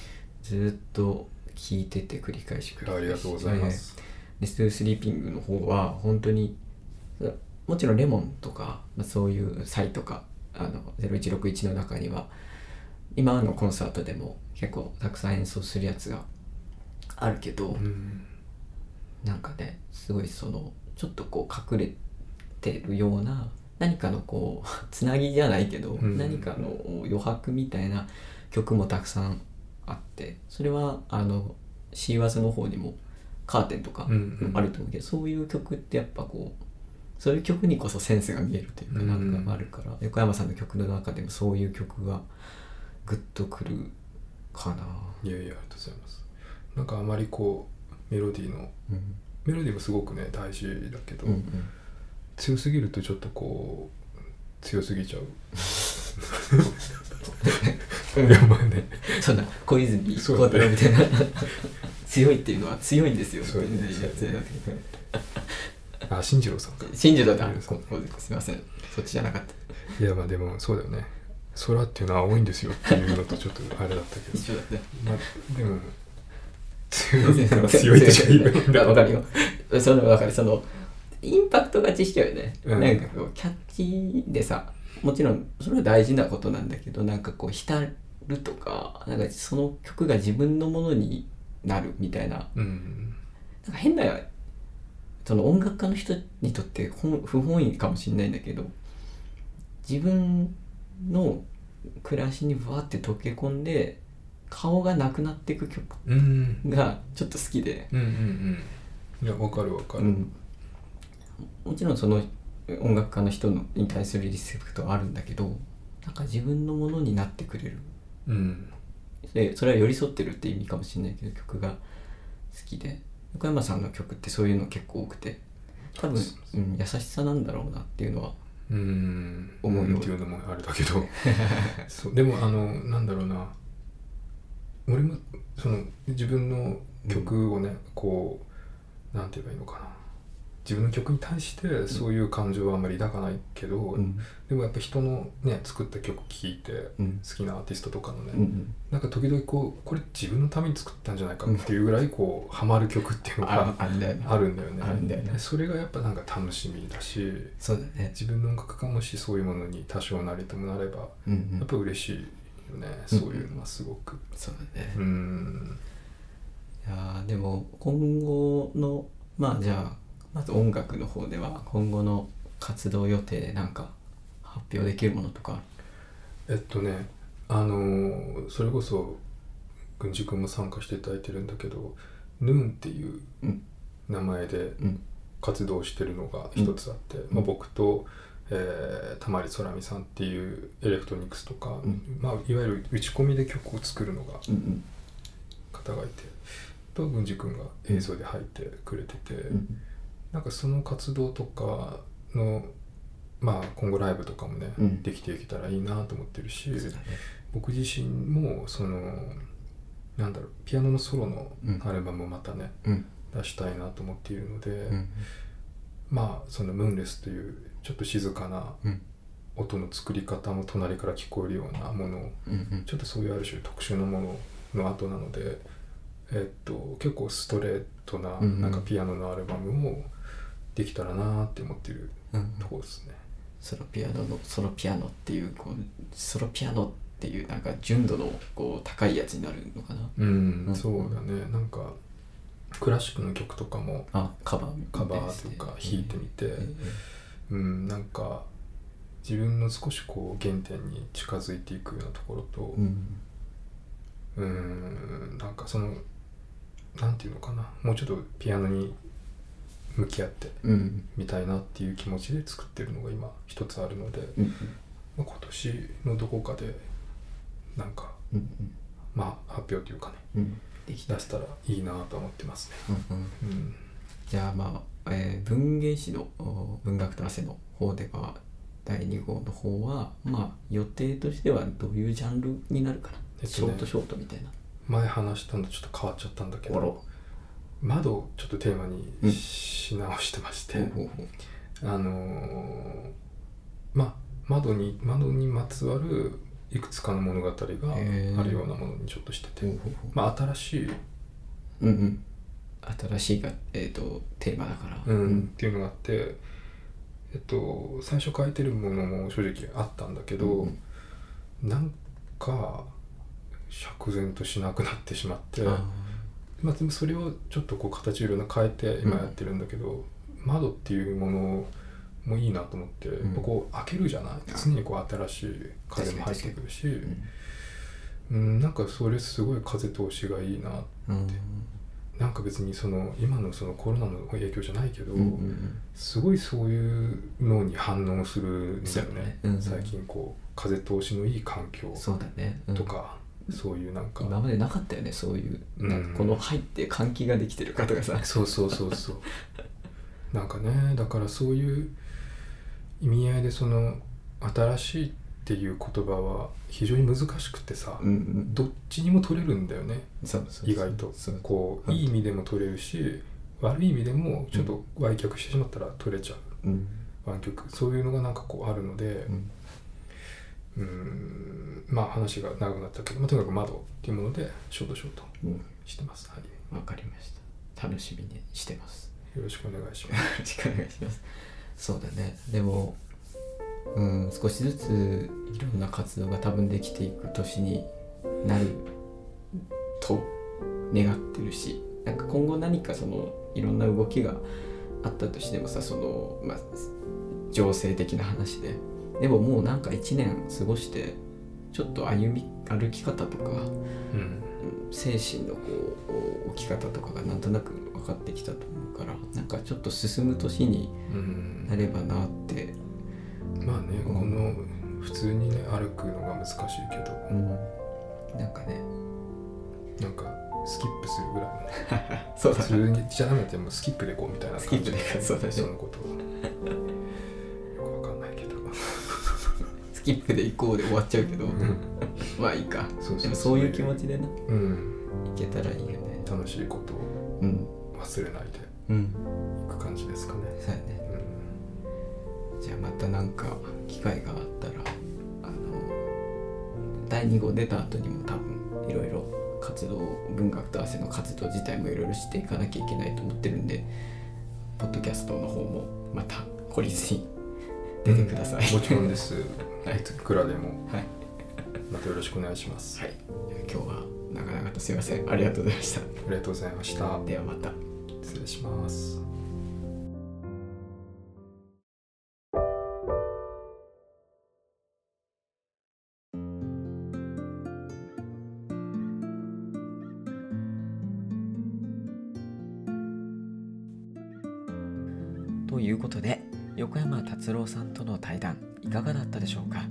ずーっと聴いてて繰り返し繰り返し。ありがとうございます。でストスリーピングの方は本当にもちろんレモンとか、まあ、そういうサイとかあの0161の中には今のコンサートでも結構たくさん演奏するやつがあるけど、うん。なんかねすごいそのちょっとこう隠れてるような何かのこう [LAUGHS] つなぎじゃないけど、うん。何かの余白みたいな曲もたくさんあってそれはあのシーワーズの方にもカーテンとかうんうん。あると思うけど、そういう曲ってやっぱこうそういう曲にこそセンスが見えるというかうん。なんかあるから、横山さんの曲の中でもそういう曲がグッとくるかな。いやいやありがとうございますなんかあまりこうメロディーのうん。メロディーもすごくね大事だけど、うんうん。強すぎるとちょっとこう強すぎちゃう。[LAUGHS] いやまあね。そんな小泉孝太郎みたいな。強いっていうのは強いんですよ。そうみたいなやつ。やあ進次郎さんか。真珠だ。ったそうこすいません。そっちじゃなかった。いやまあでもそうだよね。空っていうのは青いんですよっていうのとちょっとあれだったけど。一緒だった。まあでも強いから強いってしか言えないわかるよ。そのわかる。そのインパクトがちしちゃうよね、うん。なんかこうキャッチーでさもちろんそれは大事なことなんだけどなんかこう浸るとかなんかその曲が自分のものになるみたいな。うん。なんか変なその音楽家の人にとって本不本意かもしれないんだけど自分の暮らしにわーって溶け込んで顔がなくなっていく曲うん。がちょっと好きで、うんうんうん。いやわかるわかる、うん、もちろんその音楽家の人のに対するリスペクトはあるんだけどなんか自分のものになってくれる。うん。でそれは寄り添ってるって意味かもしれないけど曲が好きで。横山さんの曲ってそういうの結構多くて。多分、うん、優しさなんだろうなっていうのはうん。思うっていうのもあれだけど。[LAUGHS] そうでもあのなんだろうな俺もその自分の曲をね、こうなんて言えばいいのかな。自分の曲に対してそういう感情はあんまり抱かないけど、うん。でもやっぱ人のね作った曲聴いてうん。好きなアーティストとかのね、うんうん。なんか時々こうこれ自分のために作ったんじゃないかっていうぐらいこうハマる曲っていうのあがあるんだよね。あるんだよね。それがやっぱなんか楽しみだしそうだね。自分の音楽がもしそういうものに多少なりともなればうんうん。やっぱ嬉しいよね、うん。そういうのはすごく。そうだね。うん。いやーでも今後のまあじゃあまず音楽の方では今後の活動予定でなんか発表できるものとかえっとねあのーそれこそ軍司君も参加していただいてるんだけどヌーンっていううん。名前でうん。活動してるのが一つあって、まあ、僕と、えー、玉里空美さんっていうエレクトロニクスとか、ん。まあ、いわゆる打ち込みで曲を作るのが方がいてと軍司君が映像で入ってくれてて、うんなんかその活動とかのまあ今後ライブとかもね、うん。できていけたらいいなと思ってるし、ね。僕自身もそのなんだろうピアノのソロのうん。アルバムをまたね、うん。出したいなと思っているので、うん。まあその「ムーンレス」というちょっと静かなうん。音の作り方も隣から聞こえるようなものをうんうん。ちょっとそういうある種特殊なものの後なので、えっと、結構ストレートななんかピアノのアルバムをできたらなって思ってるうんところですね。ソロピアノのソロピアノっていうこうソロピアノっていうなんか純度のこう高いやつになるのかな？うん、うん。そうだね。なんかクラシックの曲とかもあカバーカバーというか弾いてみて、ええうん、なんか自分の少しこう原点に近づいていくようなところとうん。うんなんかそのなんていうのかなもうちょっとピアノに向き合ってうん。みたいなっていう気持ちで作ってるのが今一つあるので、うんまあ、今年のどこかでなんかうんまあ発表というかねうん。出せたらいいなと思ってますね。うんうん。うん。じゃあまあ、えー文芸誌のお文学と汗の方では第2号の方はまあ予定としてはどういうジャンルになるかな、えっとね。ショートショートみたいな。前話したのとちょっと変わっちゃったんだけど窓をちょっとテーマうんにし直してまして、ほうほうほう。あのーまあ窓に窓にまつわるいくつかの物語があるようなものにちょっとしてて、まあ新しい、うんうん新しいが、えー、とテーマだから。うんっていうのがあってえっと最初書いてるものも正直あったんだけど、うんなんか釈然としなくなってしまって。あまあ、でもそれをちょっとこう形をいろいろ変えて今やってるんだけど、窓っていうものもいいなと思って、うん。こう開けるじゃない？常にこう新しい風も入ってくるし、うん、なんかそれすごい風通しがいいなうんなんか別にその今のそのコロナの影響じゃないけど、うんうんすごいそういうのに反応するんだよね。だね。うん。最近こう風通しのいい環境そうだね、うん。とか、そういうなんか今までなかったよねそういう。うん。なんかこの入って換気ができてるかとかさ。そうそうそうそう。なんかねだからそういう意味合いでその新しいっていう言葉は非常に難しくてさ、うんうん。どっちにも取れるんだよね意外と。そう。こういい意味でも取れるし悪い意味でもちょっと歪曲してしまったら取れちゃう。うん。湾曲。そういうのがなんかこうあるのでうん。うーんまあ話が長くなったけど、まあ、とにかく窓っていうものでショートショートうん。してます、はい、わかりました。楽しみにしてます。よろしくお願いしまよろしくお願いします。そうだね。でもうん少しずついろんな活動が多分できていく年になると願ってるしなんか今後何かそのいろんな動きがあったとしてもさそのまあ情勢的な話で。でももうなんか1年過ごしてちょっと歩み歩き方とかす、うん、うん精神のこう置き方とかがなんとなく分かってきたと思うからなんかちょっと進む年にうん。なればなって、まあね、うん。この普通にね歩くのが難しいけど。うん、なんかね。なんかスキップするぐらいのね。[LAUGHS] そう普通にじゃなくてもスキップでこうみたいな感じスキップで行こうそうだね。そのことを。よくわかんないけど。[LAUGHS] スキップで行こうで終わっちゃうけど、まあいいか。そうでもそういう気持ちでなうん。いけたらいいよね。楽しいことをうん。忘れないでうん。いく感じですかね。そうやね。うじゃあまたなんか機会があったらあの第2号出た後にも多分いろいろ活動文学と汗の活動自体もいろいろしていかなきゃいけないと思ってるんでポッドキャストの方もまた懲りずに出てください、ん。もちろんです。[LAUGHS] はい。いくらでも。はい、またよろしくお願いします。はい、今日は長々とすいません。ありがとうございました。ありがとうございました。ではまた。失礼します郎さんとの対談いかがだったでしょうか？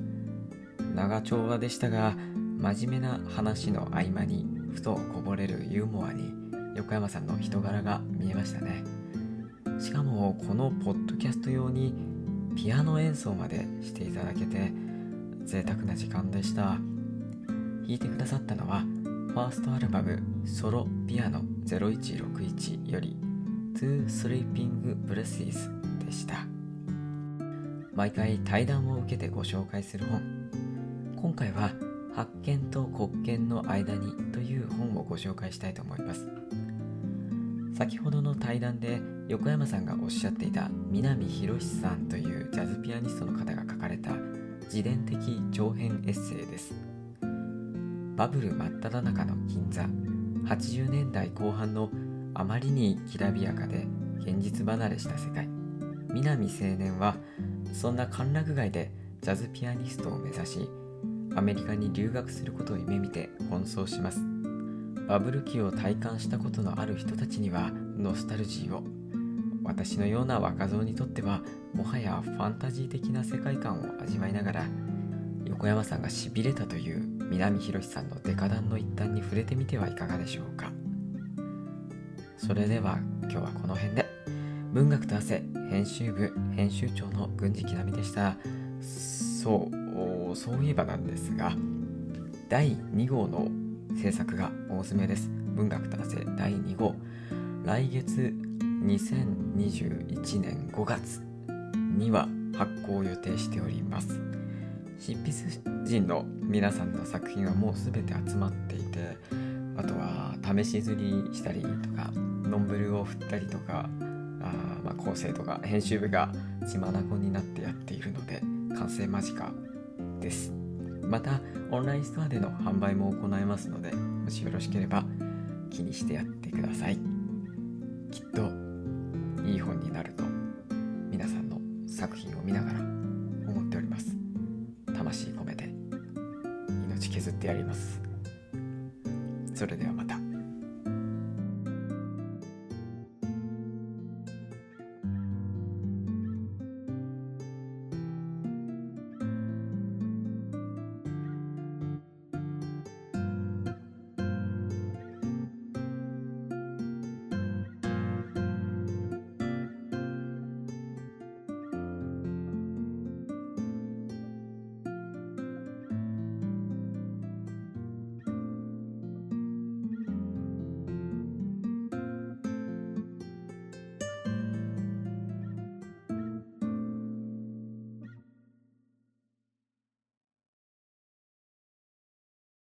長丁場でしたが真面目な話の合間にふとこぼれるユーモアに横山さんの人柄が見えましたね。しかもこのポッドキャスト用にピアノ演奏までしていただけて贅沢な時間でした。弾いてくださったのはファーストアルバム「ソロピアノ0161」より「Two Sleeping Breathes」でした。毎回対談を受けてご紹介する本。今回は「発見と国権の間に」という本をご紹介したいと思います。先ほどの対談で横山さんがおっしゃっていた南博さんというジャズピアニストの方が書かれた自伝的長編エッセイです。バブル真っ只中の銀座80年代後半のあまりにきらびやかで現実離れした世界。南青年はそんな歓楽街でジャズピアニストを目指しアメリカに留学することを夢見て奔走します。バブル期を体感したことのある人たちにはノスタルジーを。私のような若造にとってはもはやファンタジー的な世界観を味わいながら横山さんがしびれたという南博さんのデカダンの一端に触れてみてはいかがでしょうか。それでは今日はこの辺で。文学と汗編集部編集長の郡司きなみでした。そうそういえばなんですが第2号の制作が大詰めです。文学と汗第2号。来月2021年5月には発行を予定しております。執筆陣の皆さんの作品はもう全て集まっていてあとは試し刷りしたりとかノンブルを振ったりとかまあ構成とか編集部が血眼になってやっているので完成間近です。またオンラインストアでの販売も行いますのでもしよろしければ気にしてやってください。きっといい本になると皆さんの作品を見ながら思っております。魂込めて命削ってやります。それではまた。